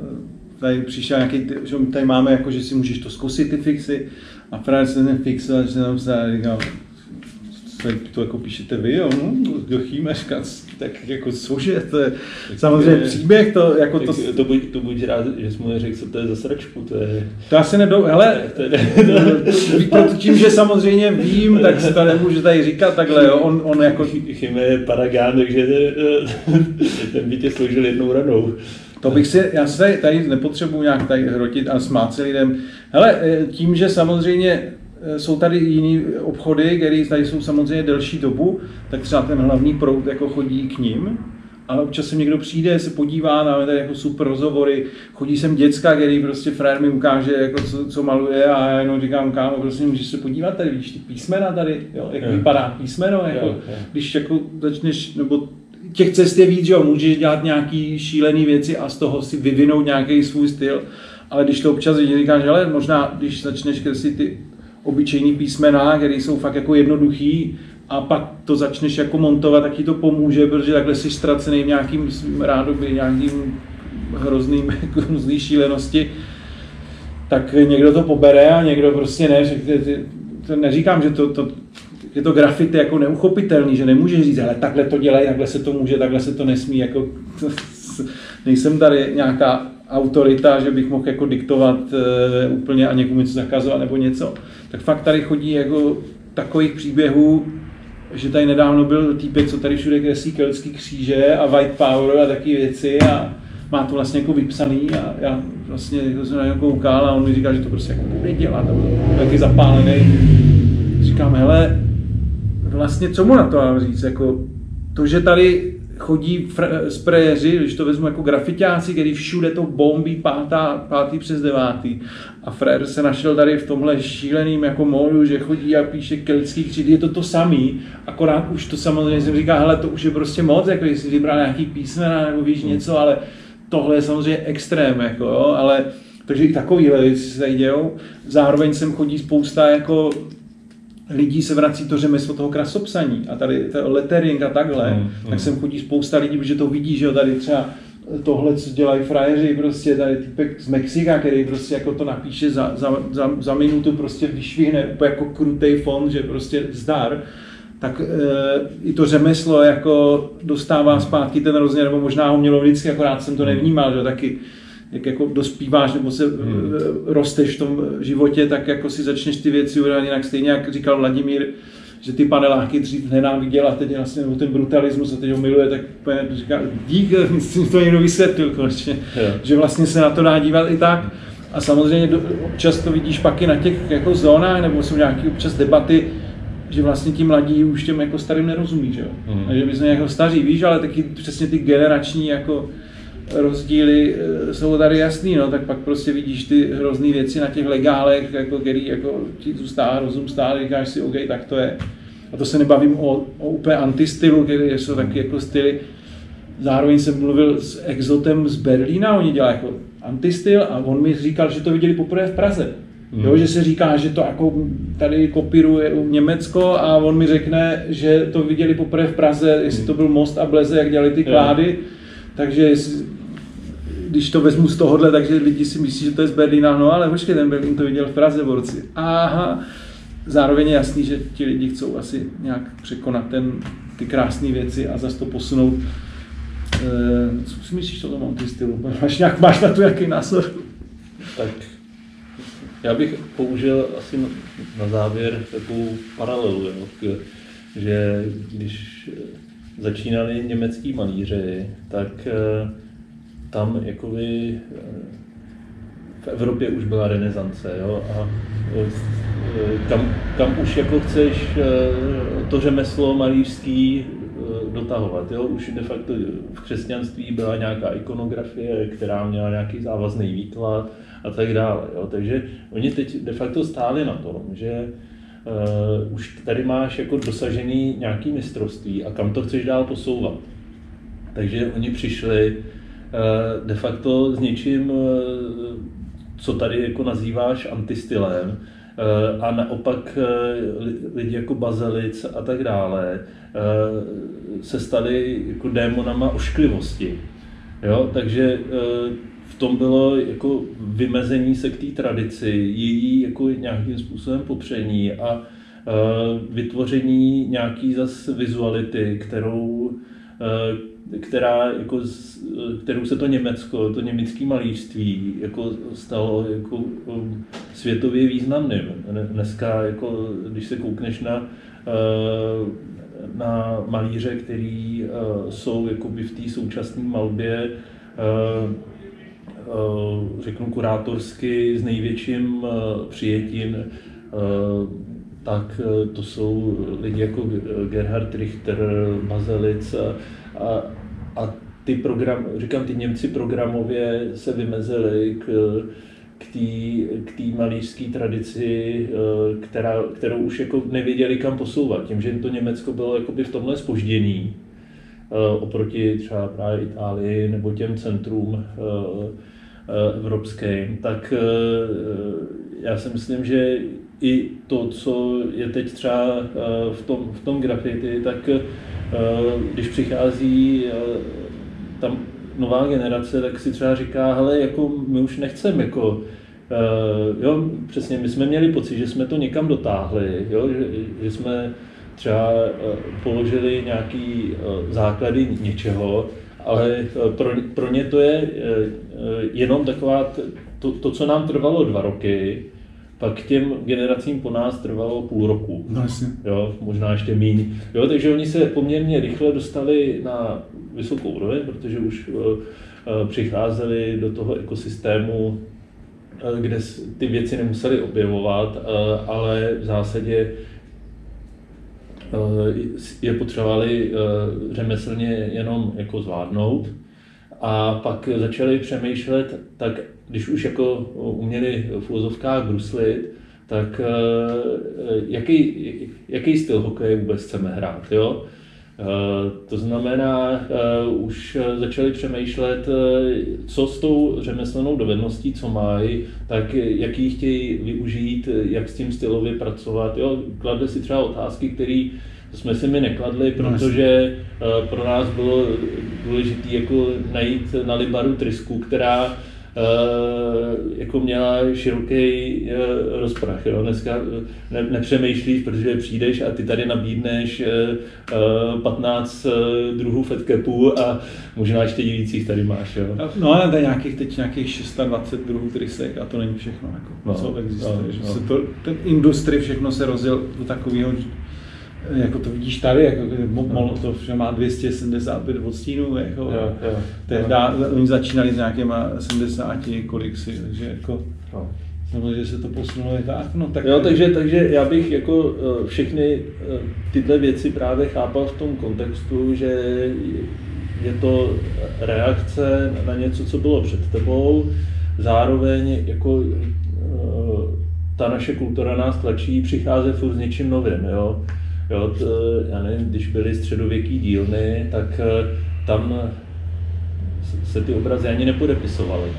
Tady přišel nějaký, že tady máme jako, že si můžeš to zkusit ty fixy. A právě se ten fix, a že jsem se říkal, to jako píšete vy, jo, no, do Chýmeška, tak jako cože, to je tak samozřejmě je, příběh, to jako to... To buď, to buď rád, že jsi mu řekl, co to je za sračku, to je... To asi nedou, hele, tím, že samozřejmě vím, tak se to nemůžu tady říkat takhle, jo, on, on jako... Chyme je paragán, takže ten by tě složil jednou ranou. To bych si, já se tady nepotřebuji nějak tady hrotit a smát se lidem. Hele, tím, že samozřejmě Eh, jsou tady jiné obchody, které tady jsou samozřejmě delší dobu, tak třeba ten hlavní proud jako chodí k ním, ale občas sem někdo přijde, se podívá, máme tady jako super rozhovory, chodí sem děcka, který prostě frér mi ukáže, jako co, co, maluje a já jenom říkám, kámo, prostě můžeš se podívat tady, víš, ty písmena tady, jo, jak yeah. vypadá písmeno, jako, yeah, yeah. když jako začneš, nebo těch cest je víc, že jo, můžeš dělat nějaký šílený věci a z toho si vyvinout nějaký svůj styl, ale když to občas vidíš, říkáš, že možná, když začneš kreslit ty obyčejný písmena, které jsou fakt jako jednoduchý a pak to začneš jako montovat, tak ti to pomůže, protože takhle jsi ztracený v nějakým rádoby, nějakým hrozným, jako hrozný šílenosti, tak někdo to pobere a někdo prostě ne. To neříkám, že to, to, je to grafity jako neuchopitelný, že nemůžeš říct, ale takhle to dělají, takhle se to může, takhle se to nesmí, jako nejsem tady nějaká autorita, že bych mohl jako diktovat uh, úplně a někomu něco zakazovat nebo něco. Tak fakt tady chodí jako takových příběhů, že tady nedávno byl týpek, co tady všude kreslí keltský kříže a white power a taky věci a má to vlastně jako vypsaný a já vlastně jsem na něj koukal a on mi říkal, že to prostě jako bude dělat byl taky zapálený. Říkám, hele, vlastně co mu na to mám říct, jako to, že tady chodí sprejeři, když to vezmu jako grafitáci, který všude to bombí pátá, pátý přes devátý. A Frér se našel tady v tomhle šíleným jako módu, že chodí a píše keltský křid, je to to samý, akorát už to samozřejmě jsem říká, hele, to už je prostě moc, jako jestli vybral nějaký písmena nebo víš hmm. něco, ale tohle je samozřejmě extrém, jako jo, ale takže i takovýhle věci se tady dějou. Zároveň sem chodí spousta jako lidí se vrací to řemeslo toho krasopsaní a tady to lettering a takhle, mm, mm. tak sem chodí spousta lidí, protože to vidí, že jo, tady třeba tohle, co dělají frajeři, prostě tady typek z Mexika, který prostě jako to napíše za, za, za, za minutu, prostě vyšvihne úplně jako krutej fond, že prostě zdar, tak e, i to řemeslo jako dostává zpátky ten rozměr, nebo možná ho mělo vždycky, akorát jsem to nevnímal, že taky jak jako dospíváš nebo se hmm. rosteš v tom životě, tak jako si začneš ty věci udělat jinak. Stejně jak říkal Vladimír, že ty paneláky dřív nenáviděl a teď vlastně nebo ten brutalismus a teď ho miluje, tak úplně říká, dík, myslím, to někdo vysvětlil konečně, yeah. že vlastně se na to dá dívat i tak. A samozřejmě občas to vidíš pak i na těch jako zónách, nebo jsou nějaké občas debaty, že vlastně ti mladí už těm jako starým nerozumí, že jo? Mm. A že my jsme jako staří, víš, ale taky přesně ty generační jako rozdíly eh, jsou tady jasný, no, tak pak prostě vidíš ty hrozný věci na těch legálech, jako, který jako ti zůstává rozum stát, říkáš si, OK, tak to je. A to se nebavím o, o úplně antistylu, který jsou taky jako styly. Zároveň jsem mluvil s Exotem z Berlína, oni dělají jako antistyl a on mi říkal, že to viděli poprvé v Praze. Hmm. Jo, že se říká, že to jako tady kopíruje Německo a on mi řekne, že to viděli poprvé v Praze, jestli hmm. to byl Most a Bleze, jak dělali ty klády. Yeah. Takže když to vezmu z tohohle, takže lidi si myslí, že to je z Berlína, no ale počkej, ten Berlín to viděl v Praze borci. Aha, zároveň je jasný, že ti lidi chcou asi nějak překonat ten, ty krásné věci a zase to posunout. co si myslíš o tom stylu? Máš, nějak, máš na to nějaký názor? Tak já bych použil asi na závěr takovou paralelu, jo, že když začínali německý malíři, tak eh, tam jakoby eh, v Evropě už byla renesance, jo, a eh, kam, kam už jako chceš to řemeslo malířský dotahovat. Jo? Už de facto v křesťanství byla nějaká ikonografie, která měla nějaký závazný výklad a tak dále. Jo? Takže oni teď de facto stáli na tom, že uh, už tady máš jako dosažený nějaký mistrovství a kam to chceš dál posouvat. Takže oni přišli uh, de facto s něčím, uh, co tady jako nazýváš antistylem, a naopak lidi jako Bazelic a tak dále se stali jako démonama ošklivosti. Jo? Takže tom bylo jako vymezení se k té tradici, její jako nějakým způsobem popření a vytvoření nějaký zas vizuality, kterou, která jako, kterou se to Německo, to německé malířství jako stalo jako um, světově významným. Dneska, jako, když se koukneš na, na malíře, který jsou jakoby v té současné malbě řeknu kurátorsky s největším eh, přijetím, eh, tak to jsou lidi jako Gerhard Richter, Mazelic a, a ty program, říkám, ty Němci programově se vymezili k, k té malířské tradici, která, kterou už jako nevěděli kam posouvat. Tím, že to Německo bylo jakoby v tomhle spoždění oproti třeba právě Itálii nebo těm centrům Eh, evropským, tak eh, já si myslím, že i to, co je teď třeba eh, v tom, v tom grafity, tak když přichází tam nová generace, tak si třeba říká, hele, jako my už nechceme jako jo, přesně, my jsme měli pocit, že jsme to někam dotáhli, jo, že, že jsme třeba položili nějaký základy něčeho, ale eh, pro, pro ně to je eh, eh, jenom taková, to, to, co nám trvalo dva roky, pak těm generacím po nás trvalo půl roku. No, jasně. Jo, možná ještě míň. Jo, takže oni se poměrně rychle dostali na vysokou úroveň, protože už uh, přicházeli do toho ekosystému, uh, kde ty věci nemuseli objevovat, uh, ale v zásadě je potřebovali eh, řemeslně jenom jako zvládnout. A pak začali přemýšlet, tak když už jako uměli v úzovkách bruslit, tak eh, jaký, jaký styl hokeje vůbec chceme hrát. Jo? To znamená, už začali přemýšlet, co s tou řemeslnou dovedností, co mají, tak jaký chtějí využít, jak s tím stylově pracovat. Jo? Kladli si třeba otázky, které jsme si mi nekladli, no, protože pro nás bylo důležité jako najít na Libaru trysku, která jako měla široký rozprach. Jo. Dneska ne, nepřemýšlíš, protože přijdeš a ty tady nabídneš 15 druhů fedkepů a možná ještě víc jich tady máš. Jo. No ale tady nějakých, teď nějakých 620 druhů trysek a to není všechno, jako, no, co existuje. No, no. Se to, ten industry všechno se rozjel do takového jako to vidíš tady, jako Molotov, že má 275 odstínů, jako, jo, jo, tehda, jo. oni začínali s nějakýma 70 kolik si, takže jako, no. Nebo že se to posunulo tak, no tak... Jo, takže, takže já bych jako eh, všechny eh, tyhle věci právě chápal v tom kontextu, že je to reakce na něco, co bylo před tebou, zároveň jako eh, ta naše kultura nás tlačí přicházet furt s něčím novým, jo. Jo, to, já nevím, když byly středověký dílny, tak eh, tam se ty obrazy ani nepodepisovaly.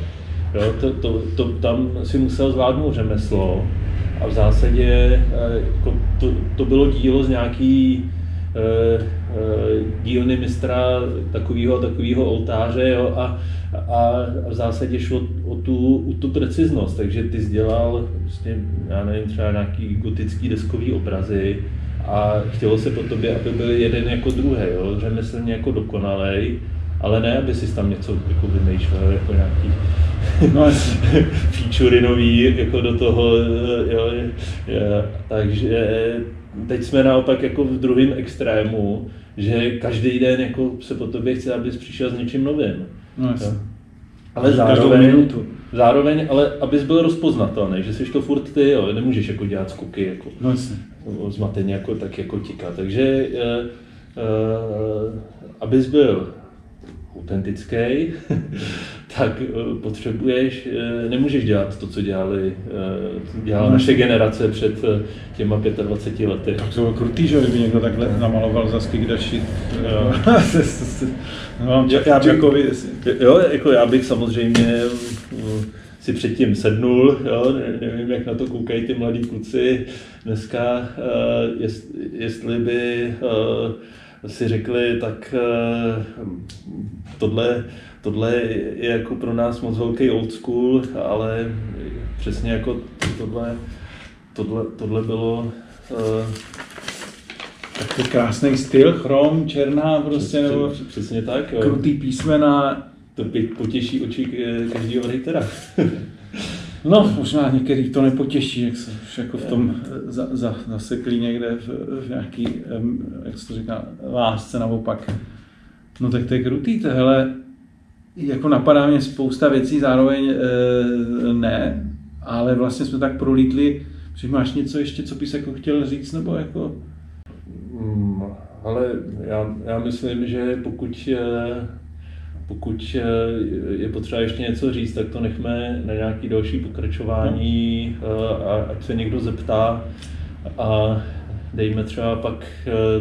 Jo, to, to, to, tam si musel zvládnout řemeslo a v zásadě eh, jako to, to bylo dílo z nějaký eh, dílny mistra takového takového oltáře jo, a, a v zásadě šlo o tu, o tu preciznost, takže ty dělal prostě, já nevím, třeba nějaký gotický deskový obrazy, a chtělo se po tobě, aby byl jeden jako druhý, jo? řemeslně jako dokonalej ale ne, aby si tam něco jako vymýšlel, jako nějaký no, featurey nový jako do toho, jo, je, takže teď jsme naopak jako v druhém extrému, že každý den jako se po tobě chce, abys přišel s něčím novým. No, ale zároveň, zároveň, ale abys byl rozpoznatelný, že jsi to furt ty, jo, nemůžeš jako dělat skoky jako no, zmateně jako, tak jako tika. Takže uh, uh, abys byl autentický, tak uh, potřebuješ, uh, nemůžeš dělat to, co dělali, uh, dělala naše generace před těma 25 lety. Tak to bylo krutý, že kdyby někdo takhle namaloval za skikdaši. no, já, bych, jo, jako já bych samozřejmě si předtím sednul, jo, nevím, jak na to koukají ty mladí kluci dneska, jest, jestli by si řekli, tak tohle, tohle je jako pro nás moc velký old school, ale přesně jako tohle, tohle, tohle bylo uh, tak to krásný styl, chrom, černá prostě, přesně, nebo přesně tak, jo. krutý písmena. To potěší oči každého hejtera. No, možná některý to nepotěší, jak se už jako v tom za, za, zaseklí někde v, v nějaký, jak se to říká, lásce naopak. No tak to je krutý, to hele, jako napadá mě spousta věcí, zároveň e, ne, ale vlastně jsme tak prolítli, že máš něco ještě, co bys jako chtěl říct, nebo jako... Mm, ale já, já myslím, že pokud pokud je potřeba ještě něco říct, tak to nechme na nějaký další pokračování, no. a ať se někdo zeptá a dejme třeba pak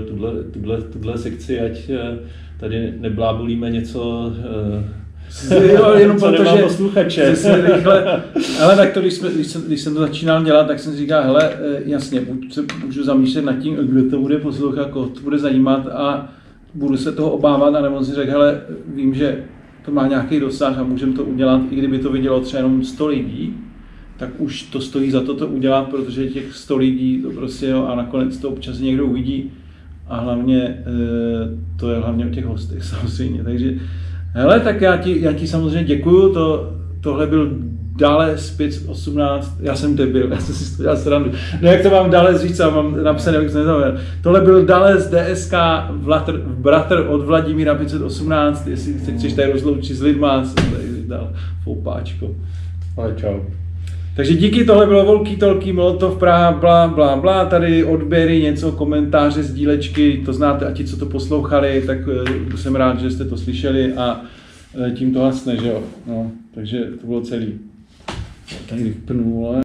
tuhle, tuhle, tuhle sekci, ať tady neblábolíme něco, jo, jenom co proto, že posluchače. rychle, ale tak to, když, jsme, když, jsem, když jsem to začínal dělat, tak jsem si říkal, hele, eh, jasně, buď se můžu zamýšlet nad tím, kdo to bude poslouchat, koho to bude zajímat a budu se toho obávat, anebo si řekl, hele, vím, že to má nějaký dosah a můžeme to udělat, i kdyby to vidělo třeba jenom 100 lidí, tak už to stojí za to to udělat, protože těch 100 lidí to prostě jo, a nakonec to občas někdo uvidí a hlavně eh, to je hlavně o těch hostech samozřejmě. Takže hele, tak já ti, já ti samozřejmě děkuju, to, tohle byl dále z 518, já jsem debil, já jsem si to dělal srandu. No jak to mám dále říct, já mám napsané, jak jsem Tohle byl dále z DSK Vlatr, bratr od Vladimíra 518, jestli se chceš tady rozloučit s lidma, jsem tady dal foupáčko. Ale čau. Takže díky, tohle bylo velký tolký Molotov Praha, bla, bla, bla, tady odběry, něco, komentáře, sdílečky, to znáte a ti, co to poslouchali, tak uh, jsem rád, že jste to slyšeli a uh, tím to hasne, že jo, no, takže to bylo celý. Tady vypnu, ale...